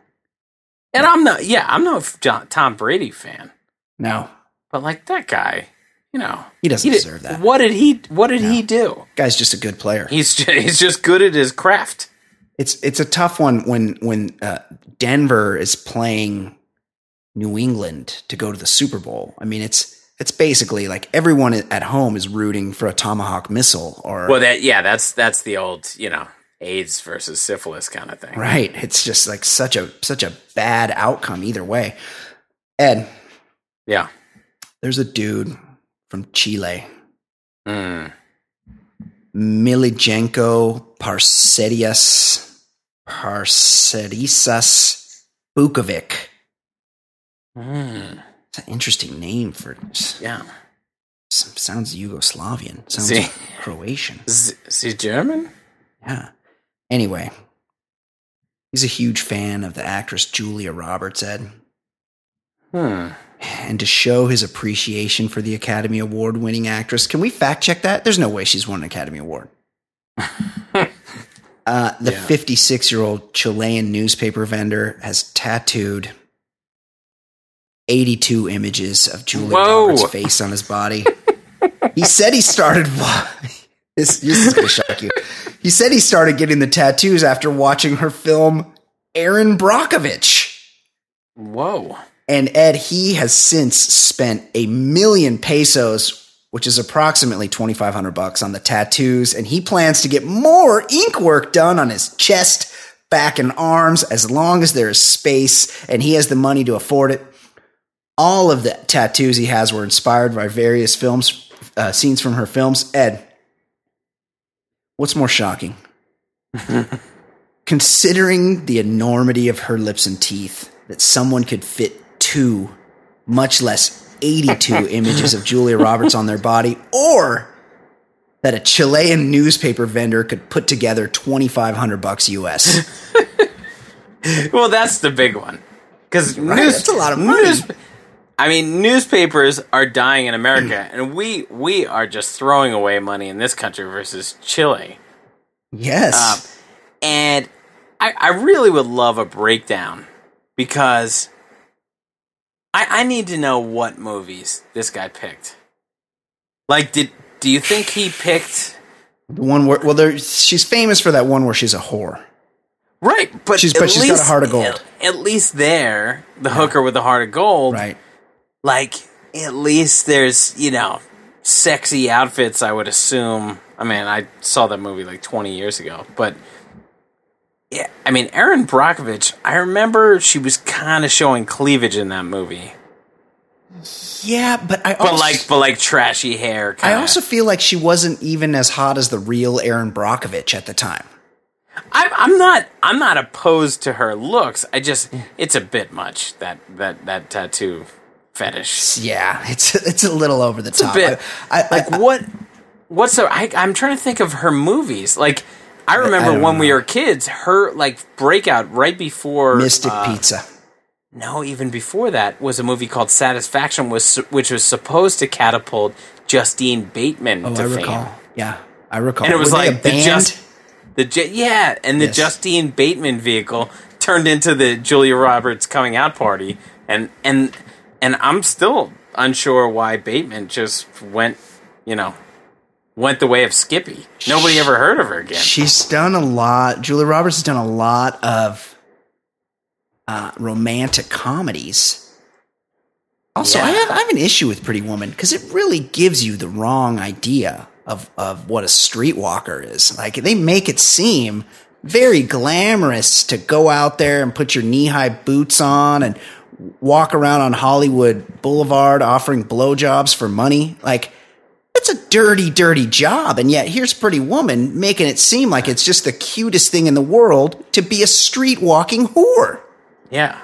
Speaker 4: And I'm not, yeah, I'm no Tom Brady fan.
Speaker 3: No,
Speaker 4: but like that guy, you know,
Speaker 3: he doesn't he deserve did, that.
Speaker 4: What did he? What did no. he do?
Speaker 3: Guy's just a good player.
Speaker 4: He's just, he's just good at his craft.
Speaker 3: It's it's a tough one when when uh, Denver is playing New England to go to the Super Bowl. I mean, it's it's basically like everyone at home is rooting for a tomahawk missile or
Speaker 4: well that yeah that's that's the old you know AIDS versus syphilis kind of thing.
Speaker 3: Right. It's just like such a such a bad outcome either way. Ed.
Speaker 4: Yeah.
Speaker 3: There's a dude from Chile.
Speaker 4: Mm.
Speaker 3: Milijenko Parsedias Parsedisas Bukovic.
Speaker 4: Mm.
Speaker 3: It's an interesting name for
Speaker 4: yeah.
Speaker 3: Some, sounds Yugoslavian. Sounds Croatian.
Speaker 4: Is, he German?
Speaker 3: Yeah. Anyway, he's a huge fan of the actress Julia Roberts, Ed.
Speaker 4: Hmm.
Speaker 3: And to show his appreciation for the Academy Award winning actress, can we fact check that? There's no way she's won an Academy Award. uh, the 56 yeah. year old Chilean newspaper vendor has tattooed 82 images of Julia Whoa. Roberts' face on his body. he said he started. this, this is going to shock you. He said he started getting the tattoos after watching her film Erin Brockovich.
Speaker 4: Whoa.
Speaker 3: And Ed, he has since spent a million pesos, which is approximately 2500 bucks on the tattoos, and he plans to get more ink work done on his chest, back and arms as long as there is space and he has the money to afford it. All of the tattoos he has were inspired by various films, uh, scenes from her films. Ed, What's more shocking? Considering the enormity of her lips and teeth, that someone could fit two, much less 82 images of Julia Roberts on their body, or that a Chilean newspaper vendor could put together 2500 bucks US.
Speaker 4: well, that's the big one. Cuz
Speaker 3: right, news, that's a lot of money. News,
Speaker 4: I mean, newspapers are dying in America, and we we are just throwing away money in this country versus Chile.
Speaker 3: Yes, um,
Speaker 4: and I, I really would love a breakdown because I, I need to know what movies this guy picked. Like, did do you think he picked
Speaker 3: the one where? Well, there she's famous for that one where she's a whore.
Speaker 4: Right, but
Speaker 3: she's but she's least, got a heart of gold.
Speaker 4: At, at least there, the yeah. hooker with the heart of gold.
Speaker 3: Right
Speaker 4: like at least there's you know sexy outfits. I would assume. I mean, I saw that movie like 20 years ago, but yeah, I mean, Erin Brockovich. I remember she was kind of showing cleavage in that movie.
Speaker 3: Yeah, but I
Speaker 4: also, but like but like trashy hair.
Speaker 3: Kinda. I also feel like she wasn't even as hot as the real Erin Brockovich at the time.
Speaker 4: I'm, I'm not I'm not opposed to her looks. I just it's a bit much that that that tattoo fetish.
Speaker 3: Yeah, it's it's a little over the
Speaker 4: it's
Speaker 3: top.
Speaker 4: I, I, like I, what? What's the? I, I'm trying to think of her movies. Like I remember when know. we were kids, her like breakout right before
Speaker 3: Mystic uh, Pizza.
Speaker 4: No, even before that was a movie called Satisfaction, was which was supposed to catapult Justine Bateman
Speaker 3: oh,
Speaker 4: to
Speaker 3: I
Speaker 4: fame.
Speaker 3: recall. Yeah, I recall.
Speaker 4: And it was, was like the just the yeah, and the yes. Justine Bateman vehicle turned into the Julia Roberts coming out party, and and and I'm still unsure why Bateman just went, you know, went the way of Skippy. Nobody ever heard of her again.
Speaker 3: She's done a lot. Julia Roberts has done a lot of uh, romantic comedies. Also, yeah. I, have, I have an issue with Pretty Woman because it really gives you the wrong idea of, of what a streetwalker is. Like, they make it seem very glamorous to go out there and put your knee high boots on and walk around on Hollywood Boulevard offering blowjobs for money. Like, it's a dirty, dirty job. And yet here's Pretty Woman making it seem like it's just the cutest thing in the world to be a street walking whore.
Speaker 4: Yeah.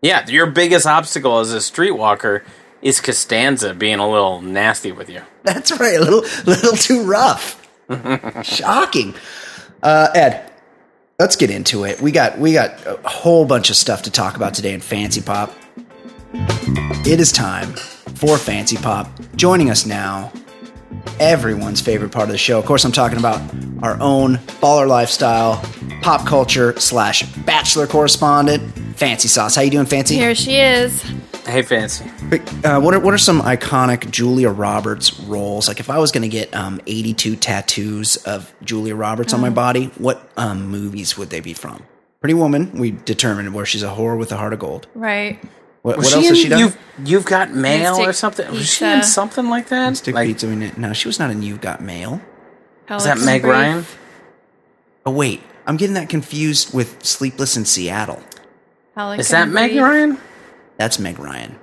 Speaker 4: Yeah, your biggest obstacle as a streetwalker is Costanza being a little nasty with you.
Speaker 3: That's right, a little little too rough. Shocking. Uh, Ed, let's get into it. We got we got a whole bunch of stuff to talk about today in Fancy Pop. It is time for Fancy Pop. Joining us now, everyone's favorite part of the show. Of course, I'm talking about our own baller lifestyle, pop culture slash bachelor correspondent, Fancy Sauce. How you doing, Fancy?
Speaker 2: Here she is.
Speaker 4: Hey, Fancy.
Speaker 3: Uh, what are what are some iconic Julia Roberts roles? Like, if I was going to get um, 82 tattoos of Julia Roberts on my body, what um, movies would they be from? Pretty Woman. We determined where she's a whore with a heart of gold.
Speaker 2: Right.
Speaker 3: What, what else
Speaker 4: in
Speaker 3: has she done?
Speaker 4: You've, you've got mail or
Speaker 2: Mystic
Speaker 4: something? Was she in something like that?
Speaker 3: Stick
Speaker 4: like,
Speaker 3: pizza. in it. No, she was not in You've Got Mail.
Speaker 4: is that Meg Ryan?
Speaker 3: Oh wait, I'm getting that confused with Sleepless in Seattle.
Speaker 2: Pelican
Speaker 4: Is that Meg
Speaker 2: Brief.
Speaker 4: Ryan?
Speaker 3: That's Meg Ryan.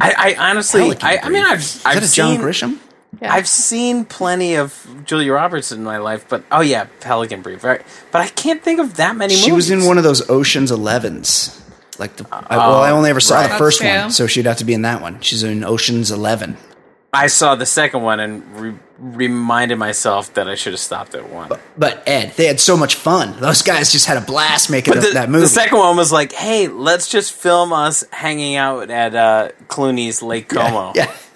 Speaker 4: I, I honestly, I, I mean, I've,
Speaker 3: Is
Speaker 4: I've
Speaker 3: that a John
Speaker 4: seen,
Speaker 3: Grisham?
Speaker 2: Yeah.
Speaker 4: I've seen plenty of Julia Roberts in my life, but oh yeah, Pelican Brief, right? But I can't think of that many. Movies.
Speaker 3: She was in one of those Ocean's Elevens. Like the I, well, I only ever saw
Speaker 4: right.
Speaker 3: the first
Speaker 2: That's
Speaker 3: one,
Speaker 2: true.
Speaker 3: so she'd have to be in that one. She's in Ocean's Eleven.
Speaker 4: I saw the second one and re- reminded myself that I should have stopped at one.
Speaker 3: But Ed, they had so much fun. Those guys just had a blast making
Speaker 4: But
Speaker 3: th-
Speaker 4: the,
Speaker 3: that movie.
Speaker 4: the second one was like, "Hey, let's just film us hanging out at uh, Clooney's Lake Como."
Speaker 3: yeah,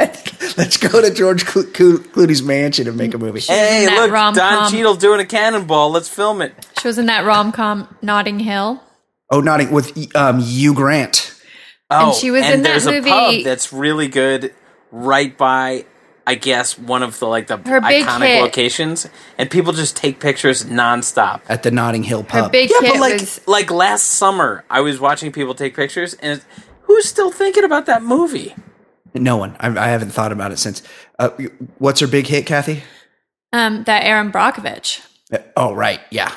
Speaker 3: let's go to George Clo- Clo- Clooney's mansion and make a movie.
Speaker 4: Hey, look,
Speaker 2: rom-com.
Speaker 4: Don Cheadle doing a cannonball. Let's film it.
Speaker 2: She was in that rom com Notting Hill.
Speaker 3: Oh, not with um, Hugh Grant.
Speaker 4: Oh,
Speaker 2: she was
Speaker 4: and
Speaker 2: in that
Speaker 4: there's
Speaker 2: movie-
Speaker 4: a pub that's really good right by, I guess, one of the like the
Speaker 2: Her big
Speaker 4: iconic
Speaker 2: hit.
Speaker 4: locations, and people just take pictures nonstop.
Speaker 3: at the Notting Hill
Speaker 2: Her
Speaker 3: pub.
Speaker 2: big
Speaker 4: Yeah,
Speaker 2: hit
Speaker 4: but like
Speaker 2: was
Speaker 4: like last summer, I was watching people take pictures, and it's, who's still thinking about that movie?
Speaker 3: no one. I, I haven't thought about it since. Uh, what's her big hit, Kathy?
Speaker 2: um, that Erin Brockovich.
Speaker 3: Uh, Oh, right. Yeah,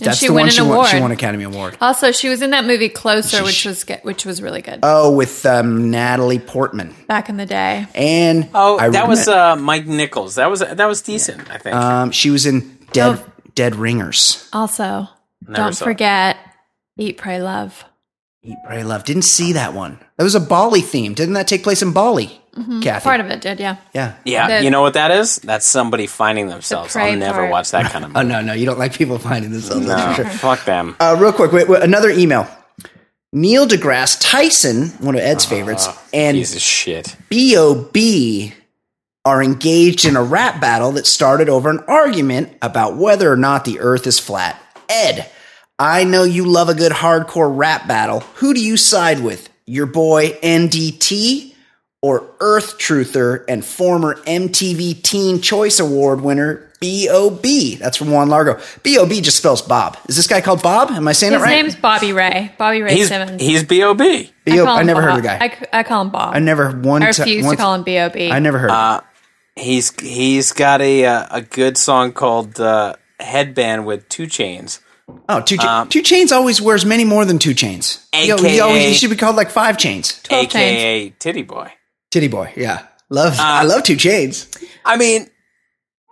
Speaker 3: that's
Speaker 2: she
Speaker 3: the
Speaker 2: won
Speaker 3: one
Speaker 2: an
Speaker 3: she won. She won Academy Award.
Speaker 2: Also, she was in that movie Closer,
Speaker 3: She-
Speaker 2: which was ge- which was really good
Speaker 3: Oh, with um, Natalie Portman
Speaker 2: back in the day.
Speaker 3: and
Speaker 4: Oh,
Speaker 3: I
Speaker 4: that was
Speaker 3: remem-
Speaker 4: uh, Mike Nichols. That was that was decent. I think.
Speaker 3: um, she was in Dead
Speaker 2: Oh.
Speaker 3: Dead Ringers.
Speaker 2: Also,
Speaker 4: Never
Speaker 2: don't
Speaker 4: saw it.
Speaker 2: forget Eat, Pray, Love.
Speaker 3: Eat, Pray, Love. Didn't see that one. That was a Bali theme. Didn't that take place in Bali? Kathy.
Speaker 2: Part of it did, yeah.
Speaker 3: yeah.
Speaker 4: yeah,
Speaker 2: the-
Speaker 4: you know what that is? That's somebody finding themselves.
Speaker 2: prey
Speaker 4: I'll never
Speaker 2: part.
Speaker 4: watch that kind of
Speaker 3: Oh no, no, you don't like people finding themselves.
Speaker 4: no,
Speaker 3: sure.
Speaker 4: fuck them.
Speaker 3: Uh, real quick, wait, wait, another email. Neil deGrasse Tyson, one of Ed's favorites, and
Speaker 4: Piece of shit.
Speaker 3: B.O.B. are engaged in a rap battle that started over an argument about whether or not the earth is flat. Ed, I know you love a good hardcore rap battle. Who do you side with? Your boy NDT or Earth Truther and former MTV Teen Choice Award winner B.O.B.? That's from Juan Largo. B.O.B. just spells Bob. Is this guy called Bob? Am I saying
Speaker 2: His
Speaker 3: it right?
Speaker 2: His name's Bobby Ray. Bobby Ray
Speaker 4: He's
Speaker 2: Simmons.
Speaker 4: he's B.O.B.
Speaker 3: B.O.
Speaker 2: call
Speaker 3: I
Speaker 2: him
Speaker 3: never heard of the guy.
Speaker 2: I, c- I call him Bob.
Speaker 3: I never one.
Speaker 2: I
Speaker 3: ti-
Speaker 2: refuse
Speaker 3: one-
Speaker 2: to call him B.O.B.
Speaker 3: I never heard. of him.
Speaker 4: He's he's got a uh, a good song called uh, "Headband" with 2 Chainz.
Speaker 3: Oh, two, cha-
Speaker 4: Um,
Speaker 3: 2 Chainz always wears many more than two chains. Yo, he, always, he should be called like five chains.
Speaker 2: 12
Speaker 4: aka Titty Boy.
Speaker 3: Titty boy, yeah, love.
Speaker 4: Uh,
Speaker 3: I love 2 Chainz.
Speaker 4: I mean,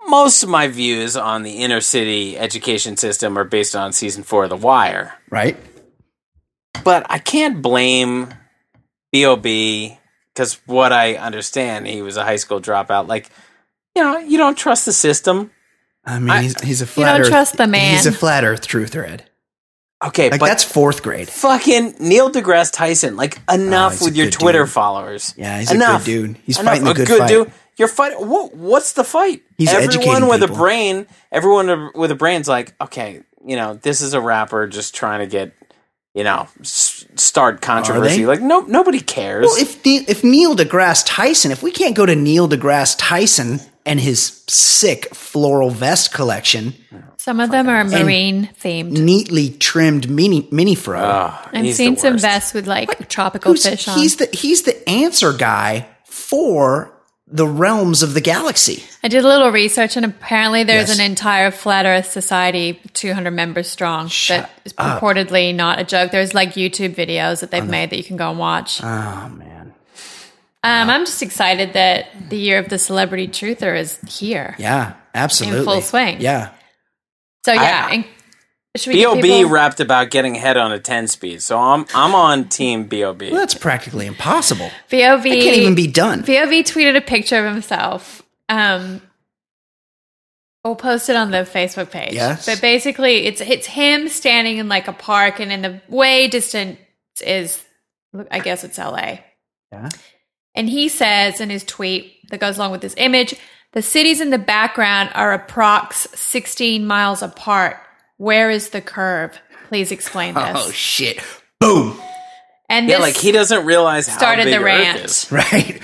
Speaker 4: most of my views on the inner city education system are based on season four of The Wire,
Speaker 3: Right?
Speaker 4: but I can't blame B.O.B. because what I understand, he was a high school dropout. Like, you know, you don't trust the system.
Speaker 3: I mean,
Speaker 4: I-
Speaker 3: he's, he's a flat
Speaker 2: don't
Speaker 3: earth.
Speaker 2: trust the man.
Speaker 3: He's a flat earth truther, Ed.
Speaker 4: Okay,
Speaker 3: Like
Speaker 4: but
Speaker 3: that's fourth grade.
Speaker 4: fucking Neil deGrasse Tyson. Like,
Speaker 3: oh, enough Oh,
Speaker 4: with your Twitter
Speaker 3: dude.
Speaker 4: followers.
Speaker 3: Yeah, he's a
Speaker 4: enough.
Speaker 3: good dude. He's
Speaker 4: Enough.
Speaker 3: fighting a
Speaker 4: a
Speaker 3: good,
Speaker 4: dude. You're fighting. What, what's the fight?
Speaker 3: He's
Speaker 4: everyone with a brain. Everyone with a brain's like, okay, you know, this is a rapper just trying to get, you know, s- start controversy. Like, no, nobody cares.
Speaker 3: Well, if if Neil deGrasse Tyson, if we can't go to Neil deGrasse Tyson and his sick floral vest collection,
Speaker 2: Some of them are marine themed.
Speaker 3: neatly trimmed mini mini fro,
Speaker 4: Ah,
Speaker 2: I've
Speaker 4: he's
Speaker 2: seen
Speaker 4: the
Speaker 2: some vests with like tropical
Speaker 3: who's-
Speaker 2: fish on.
Speaker 3: he's the he's the answer guy for the realms of the galaxy.
Speaker 2: I did a little research, and apparently there's
Speaker 3: Yes.
Speaker 2: an entire flat Earth society, 200 members strong,
Speaker 3: Shut
Speaker 2: that is purportedly not a joke. There's like YouTube videos that they've made that you can go and watch.
Speaker 3: Oh man,
Speaker 2: Um, I'm just excited that the year of the celebrity truther is here.
Speaker 3: yeah, absolutely, In
Speaker 2: full swing.
Speaker 3: Yeah,
Speaker 2: So yeah,
Speaker 4: I-
Speaker 2: and Should we give
Speaker 4: Bob
Speaker 2: people-
Speaker 4: rapped about getting head on a ten speed, so I'm I'm on team Bob.
Speaker 3: Well, that's practically impossible.
Speaker 2: B.O.B.
Speaker 3: It can't even be done.
Speaker 2: B.O.B. tweeted a picture of himself. Um, we'll post it on the Facebook page.
Speaker 3: Yes.
Speaker 2: But basically, it's it's him standing in like a park, and in the way distant is, I guess it's LA.
Speaker 3: Yeah.
Speaker 2: And he says in his tweet that goes along with this image, the cities in the background are approx 16 miles apart. Where is the curve? Please explain oh, this.
Speaker 3: Oh shit! Boom!
Speaker 2: and
Speaker 4: Yeah,
Speaker 2: this
Speaker 4: like he doesn't realize how
Speaker 2: started
Speaker 4: big
Speaker 2: the
Speaker 4: Earth
Speaker 2: rant.
Speaker 4: is.
Speaker 3: Right.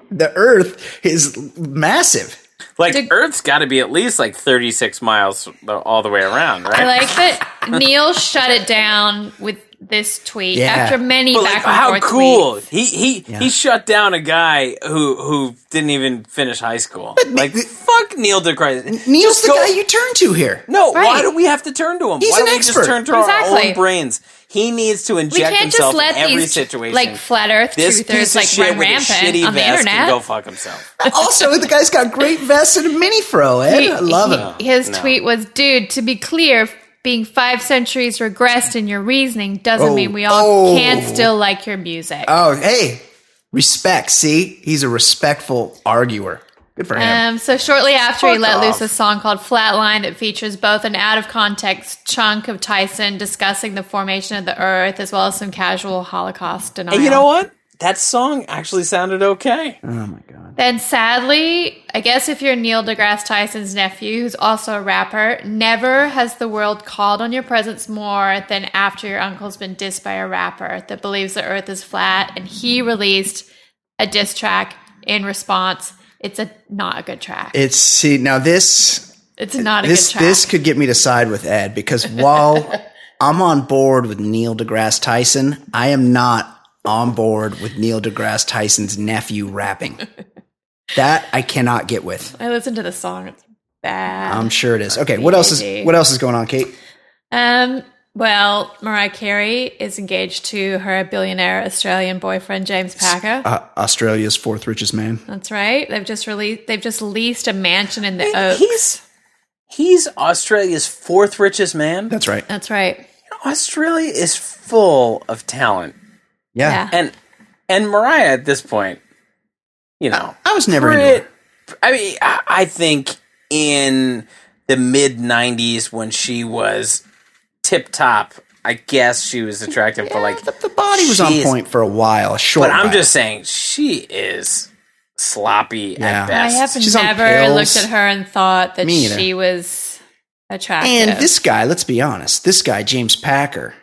Speaker 3: the Earth is massive.
Speaker 4: Like
Speaker 2: The-
Speaker 4: Earth's got to be at least like 36 miles all the way around, right?
Speaker 2: I like that Neil shut it down with this tweet
Speaker 3: Yeah.
Speaker 2: after many
Speaker 4: But
Speaker 2: back
Speaker 4: like,
Speaker 2: and
Speaker 4: how
Speaker 2: forth
Speaker 4: cool!
Speaker 2: tweets.
Speaker 4: He he
Speaker 3: Yeah.
Speaker 4: he shut down a guy who who didn't even finish high school. like fuck Neil deGrasse.
Speaker 3: Neil's
Speaker 4: Just
Speaker 3: the
Speaker 4: go-
Speaker 3: guy you turn to here.
Speaker 4: No, why do we have to turn to him?
Speaker 3: He's
Speaker 4: why
Speaker 3: an
Speaker 4: don't we
Speaker 3: expert.
Speaker 4: just turn to our
Speaker 2: Exactly.
Speaker 4: own brains? He needs to
Speaker 2: We
Speaker 4: inject
Speaker 2: can't
Speaker 4: himself
Speaker 2: just let
Speaker 4: in every
Speaker 2: these
Speaker 4: situation.
Speaker 2: like flat Earth
Speaker 4: this
Speaker 2: truthers
Speaker 4: piece of
Speaker 2: like
Speaker 4: shit
Speaker 2: run
Speaker 4: with a
Speaker 2: rampant
Speaker 4: shitty
Speaker 2: on the
Speaker 4: vest can
Speaker 2: internet.
Speaker 4: go fuck himself.
Speaker 3: Also, the guy's got great vests and a mini fro. Ed,
Speaker 2: He-
Speaker 3: I love
Speaker 2: he-
Speaker 3: it.
Speaker 2: His
Speaker 4: No.
Speaker 2: tweet was, "Dude, to be clear, being five centuries regressed in your reasoning doesn't
Speaker 3: Oh,
Speaker 2: mean we all
Speaker 3: oh.
Speaker 2: can't still like your music."
Speaker 3: Oh, hey, respect. See, he's a respectful arguer. Good for him.
Speaker 2: Um, so shortly after he let
Speaker 4: off.
Speaker 2: loose a song called Flatline that features both an out of context chunk of Tyson discussing the formation of the earth as well as some casual Holocaust denial.
Speaker 4: And you know what? That song actually sounded okay.
Speaker 3: oh my god.
Speaker 2: Then sadly, I guess if you're Neil deGrasse Tyson's nephew, who's also a rapper, never has the world called on your presence more than after your uncle's been dissed by a rapper that believes the earth is flat and he released a diss track in response. It's a not a good track.
Speaker 3: It's see now this
Speaker 2: It's not a
Speaker 3: this
Speaker 2: good track.
Speaker 3: this could get me to side with Ed because while I'm on board with Neil deGrasse Tyson, I am not on board with Neil deGrasse Tyson's nephew rapping. That I cannot get with.
Speaker 2: I listened to the song. It's bad.
Speaker 3: I'm sure it is. Okay, what else is what else is going on, Kate?
Speaker 2: Um, well, Mariah Carey is engaged to her billionaire Australian boyfriend James Packer.
Speaker 3: Uh, Australia's fourth richest man.
Speaker 2: That's right. They've just released. They've just leased a mansion in the
Speaker 4: And
Speaker 2: Oaks.
Speaker 4: He's he's Australia's fourth richest man.
Speaker 3: That's right.
Speaker 2: That's right.
Speaker 4: Australia is full of talent,
Speaker 3: Yeah.
Speaker 2: Yeah.
Speaker 4: and and Mariah at this point, you know,
Speaker 3: I was never into
Speaker 4: Brit-
Speaker 3: her.
Speaker 4: I mean, I, I think in the mid '90s when she was tip top, I guess she was attractive, but like
Speaker 3: the, the body was on
Speaker 4: she's-
Speaker 3: point for a while. A short
Speaker 4: But I'm
Speaker 3: while.
Speaker 4: just saying, she is sloppy
Speaker 3: Yeah.
Speaker 4: at
Speaker 2: I
Speaker 4: best.
Speaker 2: have
Speaker 3: She's
Speaker 2: never looked at her and thought that she was attractive.
Speaker 3: And this guy, let's be honest, this guy, James Packer,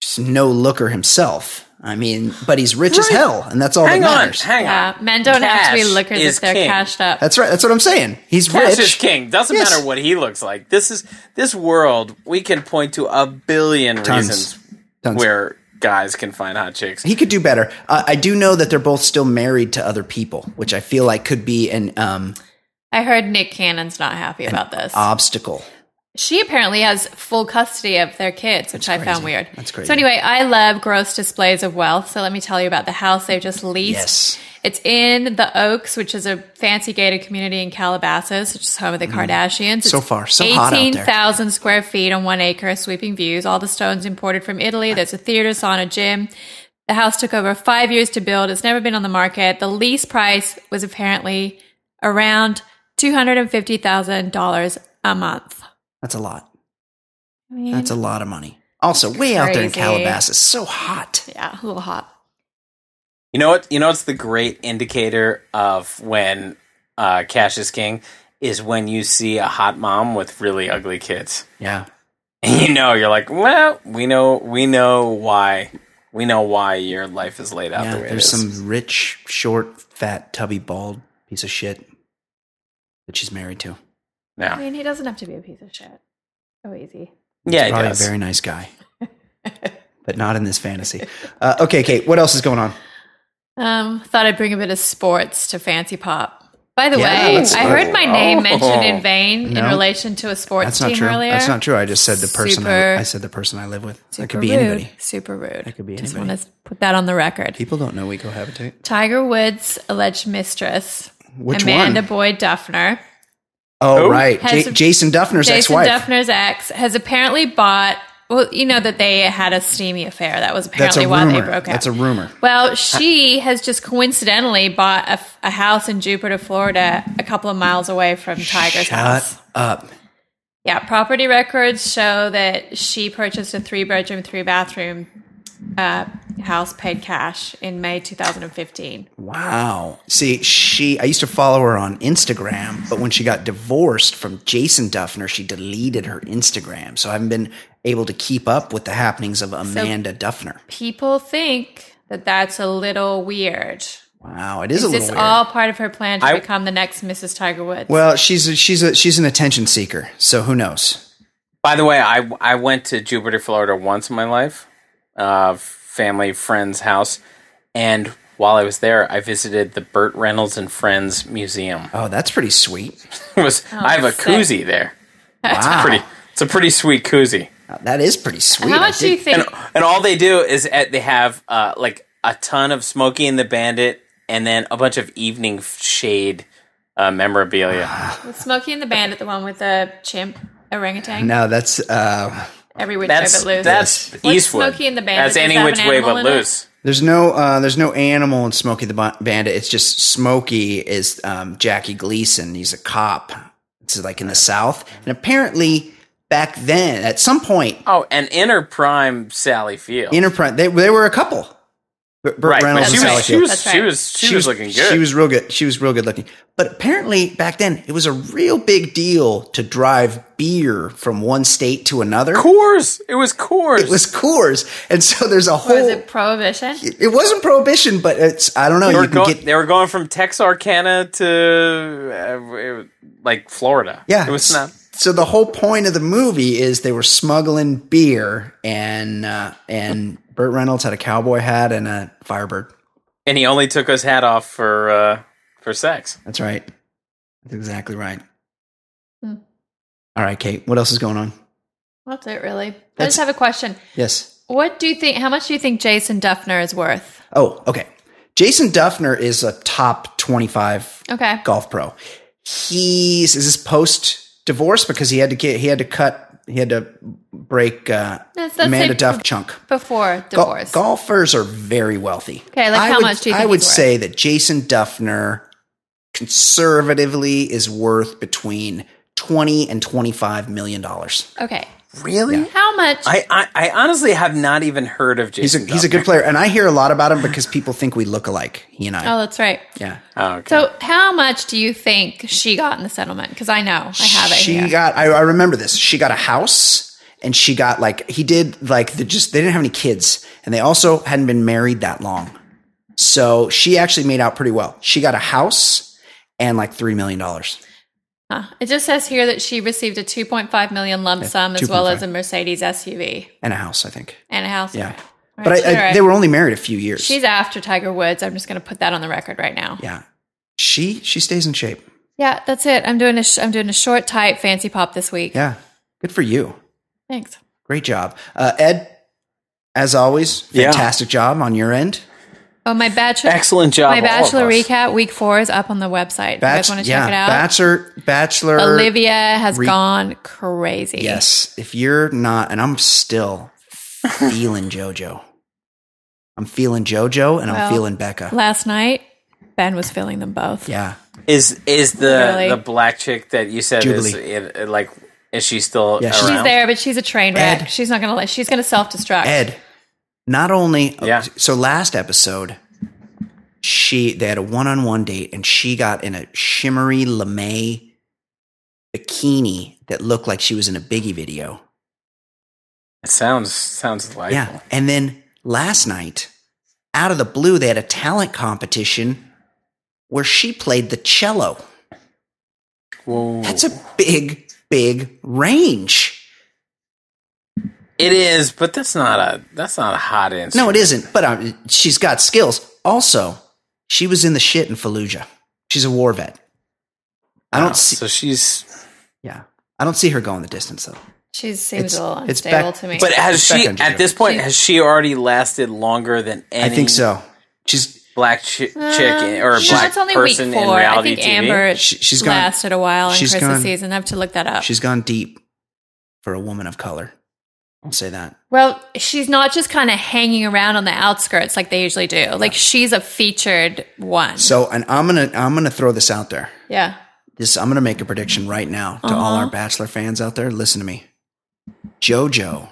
Speaker 3: just no looker himself. I mean, but he's rich as hell, and that's all
Speaker 4: hang
Speaker 3: that
Speaker 4: on,
Speaker 3: matters.
Speaker 4: hang
Speaker 2: yeah,
Speaker 4: on.
Speaker 2: men don't have to be
Speaker 4: Cash
Speaker 2: lookers
Speaker 4: is
Speaker 2: if they're
Speaker 4: king.
Speaker 2: cashed up.
Speaker 3: That's right. That's what I'm saying. He's
Speaker 4: Cash
Speaker 3: rich.
Speaker 4: is king. Doesn't
Speaker 3: Yes.
Speaker 4: matter what he looks like. This is this world. We can point to a billion
Speaker 3: Tons.
Speaker 4: reasons
Speaker 3: Tons.
Speaker 4: where guys can find hot chicks.
Speaker 3: He could do better. Uh, I do know that they're both still married to other people, which I feel like could be an um,
Speaker 2: I heard Nick Cannon's not happy about this.
Speaker 3: obstacle.
Speaker 2: She apparently has full custody of their kids, which I found weird.
Speaker 3: That's crazy.
Speaker 2: So anyway, I love gross displays of wealth. So let me tell you about the house they've just leased.
Speaker 3: Yes.
Speaker 2: It's in the Oaks, which is a fancy gated community in Calabasas, which is home of the Kardashians.
Speaker 3: Mm. So
Speaker 2: It's
Speaker 3: far, so hot out there.
Speaker 2: 18,000 square feet on one acre, sweeping views. All the stones imported from Italy. There's a theater, sauna, gym. The house took over five years to build. It's never been on the market. The lease price was apparently around $250,000 a month.
Speaker 3: That's a lot.
Speaker 2: I mean,
Speaker 3: That's a lot of money. Also, way out there in
Speaker 2: Crazy.
Speaker 3: Calabasas, so hot.
Speaker 2: yeah, a little hot.
Speaker 4: You know what? You know what's the great indicator of when uh, cash is king is when you see a hot mom with really ugly kids,
Speaker 3: Yeah.
Speaker 4: and you know you're like, well, we know, we know why, we know why your life is laid out
Speaker 3: Yeah.
Speaker 4: the way
Speaker 3: There's
Speaker 4: it is.
Speaker 3: some rich, short, fat, tubby, bald piece of shit that she's married to.
Speaker 2: I mean, he doesn't have to be a piece of shit. So easy.
Speaker 4: yeah, it
Speaker 3: Probably
Speaker 4: does.
Speaker 3: a very nice guy, but not in this fantasy. Uh, okay, Kate, what else is going on?
Speaker 2: Um, thought I'd bring a bit of sports to fancy pop. By the
Speaker 3: Yeah,
Speaker 2: way, I heard my name
Speaker 4: Oh.
Speaker 2: mentioned in vain in relation to a sports
Speaker 3: That's not
Speaker 2: team
Speaker 3: true.
Speaker 2: earlier.
Speaker 3: That's not true. I just said the person.
Speaker 2: Super-
Speaker 3: I, I said the person I live with. That could be
Speaker 2: rude.
Speaker 3: anybody.
Speaker 2: Super rude.
Speaker 3: That could be
Speaker 2: Just
Speaker 3: anybody.
Speaker 2: want to put that on the record.
Speaker 3: People don't know we cohabitate.
Speaker 2: Tiger Woods' alleged mistress,
Speaker 3: Which
Speaker 2: Amanda
Speaker 3: one?
Speaker 2: Boyd Dufner,
Speaker 3: Oh, right. J- Jason Dufner's
Speaker 2: Jason
Speaker 3: ex-wife.
Speaker 2: Dufner's ex has apparently bought. Well, you know that they had a steamy affair. That was apparently why
Speaker 3: rumor.
Speaker 2: they broke up.
Speaker 3: That's a rumor.
Speaker 2: Well, she has just coincidentally bought a, a house in Jupiter, Florida, a couple of miles away from Tiger's
Speaker 3: Shut
Speaker 2: house.
Speaker 3: up.
Speaker 2: Yeah, property records show that she purchased a three bedroom, three bathroom uh, house paid cash in May 2015.
Speaker 3: Wow. See, she I used to follow her on Instagram, but when she got divorced from Jason Dufner, she deleted her Instagram. So I haven't been able to keep up with the happenings of Amanda Dufner.
Speaker 2: People think that that's a little weird.
Speaker 3: Wow, it is,
Speaker 2: Is
Speaker 3: a
Speaker 2: this
Speaker 3: little weird.
Speaker 2: all part of her plan to
Speaker 4: I-
Speaker 2: become the next Mrs. Tiger Woods?
Speaker 3: well, she's a, she's a she's an attention seeker, so who knows?
Speaker 4: By the way, I I went to Jupiter, Florida once in my life, uh, family friend's house, and while I was there, I visited the Burt Reynolds and Friends Museum.
Speaker 3: Oh, that's pretty sweet.
Speaker 4: It was I have a
Speaker 2: sick.
Speaker 4: koozie there.
Speaker 3: Wow,
Speaker 4: Pretty, it's a pretty sweet koozie.
Speaker 3: that is pretty sweet.
Speaker 2: How much do you think?
Speaker 4: And and all they do is uh, they have uh, like a ton of Smokey and the Bandit, and then a bunch of evening shade uh, memorabilia.
Speaker 2: Was Smokey and the Bandit, the one with the chimp orangutan?
Speaker 3: No, that's uh,
Speaker 2: Every which
Speaker 4: That's
Speaker 2: way but loose.
Speaker 4: that's
Speaker 2: What's
Speaker 4: Eastwood.
Speaker 2: Smokey and the Bandit?
Speaker 4: That's
Speaker 2: Does
Speaker 4: any
Speaker 2: that
Speaker 4: which
Speaker 2: an
Speaker 4: way but
Speaker 2: in it?
Speaker 4: loose.
Speaker 3: there's no uh, there's no animal in Smokey the Ba- Bandit. It's just Smokey is um, Jackie Gleason. He's a cop. It's like in the South, and apparently back then, at some point,
Speaker 4: Oh, and inner prime Sally Field.
Speaker 3: Enterprise they they were a couple. B- Burt
Speaker 4: right,
Speaker 3: Reynolds
Speaker 4: she
Speaker 3: and Sally
Speaker 4: was, she was
Speaker 2: That's
Speaker 4: she was she, was looking good.
Speaker 3: She was real good. She was real good looking. But apparently back then it was a real big deal to drive beer from one state to another.
Speaker 4: Coors. It was Coors.
Speaker 3: It was Coors, and so there's a
Speaker 2: Was
Speaker 3: whole.
Speaker 2: it prohibition?
Speaker 3: It wasn't prohibition, but it's I don't know.
Speaker 4: They
Speaker 3: You
Speaker 4: were,
Speaker 3: can
Speaker 4: go-
Speaker 3: get
Speaker 4: they were going from Texarkana to uh, it- like Florida.
Speaker 3: yeah.
Speaker 4: it was not.
Speaker 3: So the whole point of the movie is they were smuggling beer, and uh, and Burt Reynolds had a cowboy hat and a Firebird.
Speaker 4: And he only took his hat off for uh, for sex.
Speaker 3: That's right. That's exactly right.
Speaker 2: Hmm.
Speaker 3: All right, Kate. What else is going on?
Speaker 2: That's it, really. I just have a question.
Speaker 3: Yes.
Speaker 2: What do you think? How much do you think Jason Dufner is worth?
Speaker 3: Oh, okay. Jason Dufner is a top 25
Speaker 2: Okay.
Speaker 3: golf pro. He's is this post divorce because he had to get he had to cut he had to break uh,
Speaker 2: That's- that's
Speaker 3: Amanda
Speaker 2: like
Speaker 3: Duff chunk.
Speaker 2: Before divorce.
Speaker 3: golfers are very wealthy.
Speaker 2: Okay, like
Speaker 3: I
Speaker 2: how
Speaker 3: would-
Speaker 2: much do you
Speaker 3: I would
Speaker 2: he's worth?
Speaker 3: say that Jason Dufner conservatively is worth between 20 and 25 million dollars.
Speaker 2: okay.
Speaker 4: Really?
Speaker 2: How much?
Speaker 4: I, I I honestly have not even heard of
Speaker 3: He's a
Speaker 4: Jason.
Speaker 3: he's a good player and I hear a lot about him because people think we look alike, he and I.
Speaker 2: oh, that's right.
Speaker 3: yeah.
Speaker 4: Oh, okay.
Speaker 2: So, how much do you think she got in the settlement? Because I know I have it
Speaker 3: she
Speaker 2: here.
Speaker 3: got I, I remember this she got a house and she got like he did like the just they didn't have any kids and they also hadn't been married that long so she actually made out pretty well she got a house and like three million dollars
Speaker 2: Huh. It just says here that she received a 2.5 million lump sum as well as a Mercedes SUV
Speaker 3: and a house i think
Speaker 2: and a house.
Speaker 3: yeah
Speaker 2: All right,
Speaker 3: but I, I,
Speaker 2: right.
Speaker 3: they were only married a few years
Speaker 2: She's after Tiger Woods. I'm just going to put that on the record right now.
Speaker 3: yeah she she stays in shape
Speaker 2: Yeah, that's it. I'm doing a sh- I'm doing a short, tight, fancy pop this week.
Speaker 3: yeah good for you
Speaker 2: Thanks.
Speaker 3: great job uh, ed as always
Speaker 4: Yeah.
Speaker 3: fantastic job on your end
Speaker 2: Oh, my bachelor.
Speaker 4: Excellent job.
Speaker 2: My
Speaker 4: all of
Speaker 2: bachelor
Speaker 4: us.
Speaker 2: recap week four is up on the website. you guys want to check it out?
Speaker 3: bachelor bachelor
Speaker 2: Olivia has
Speaker 3: Re-
Speaker 2: gone crazy.
Speaker 3: Yes. If you're not, and I'm still feeling JoJo. I'm feeling JoJo and I'm feeling Becca.
Speaker 2: Last night, Ben was feeling them both.
Speaker 3: Yeah.
Speaker 4: Is is the
Speaker 2: Really?
Speaker 4: the black chick that you said is
Speaker 3: Jubilee.
Speaker 4: it, it, like is she still
Speaker 3: Yeah, she's-
Speaker 4: around?
Speaker 2: She's there, but she's a train wreck.
Speaker 3: Ed.
Speaker 2: She's not gonna let. She's gonna self destruct.
Speaker 3: Ed, not only,
Speaker 4: Yeah.
Speaker 3: so last episode, she, they had a one on one date and she got in a shimmery lame bikini that looked like she was in a Biggie video.
Speaker 4: It sounds sounds delightful.
Speaker 3: Yeah. And then last night, out of the blue, they had a talent competition where she played the cello.
Speaker 4: Whoa.
Speaker 3: That's a big, big range.
Speaker 4: It is, but that's not a that's not a hot answer.
Speaker 3: No, it isn't. But um, she's got skills. Also, she was in the shit in Fallujah. She's a war vet. I don't see.
Speaker 4: So she's.
Speaker 3: Yeah, I don't see her going the distance though.
Speaker 2: She seems
Speaker 3: It's-
Speaker 2: a little
Speaker 3: it's
Speaker 2: unstable
Speaker 3: back-
Speaker 2: to me.
Speaker 4: But has
Speaker 3: It's
Speaker 4: she at this point
Speaker 2: She-
Speaker 4: has she already lasted longer than any?
Speaker 3: I think so. She's
Speaker 4: black ch- chick uh, or a black person in reality I think
Speaker 2: TV. Amber she, has lasted a while in Chris's gone, season. I have to look that up.
Speaker 3: She's gone deep for a woman of color. I'll say that.
Speaker 2: Well, she's not just kind of hanging around on the outskirts like they usually do. Like she's a featured one.
Speaker 3: So, and I'm gonna I'm gonna throw this out there.
Speaker 2: Yeah.
Speaker 3: This I'm gonna make a prediction right now to uh-huh. all our Bachelor fans out there. Listen to me. JoJo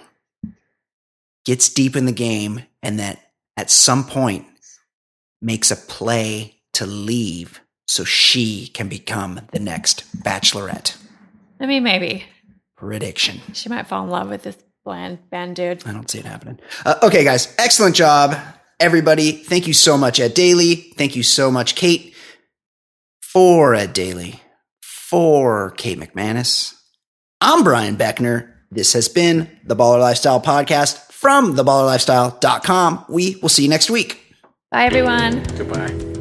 Speaker 3: gets deep in the game, and that at some point makes a play to leave so she can become the next Bachelorette.
Speaker 2: I mean, maybe
Speaker 3: prediction.
Speaker 2: She might fall in love with this bland band dude.
Speaker 3: I don't see it happening. Uh, okay, guys, excellent job, everybody. Thank you so much, Ed Daly. Thank you so much, Kate, for Ed Daly, for Kate McManus. I'm Brian Beckner. This has been the Baller Lifestyle Podcast from theballerlifestyle.com. We will see you next week.
Speaker 2: Bye, everyone.
Speaker 4: Goodbye.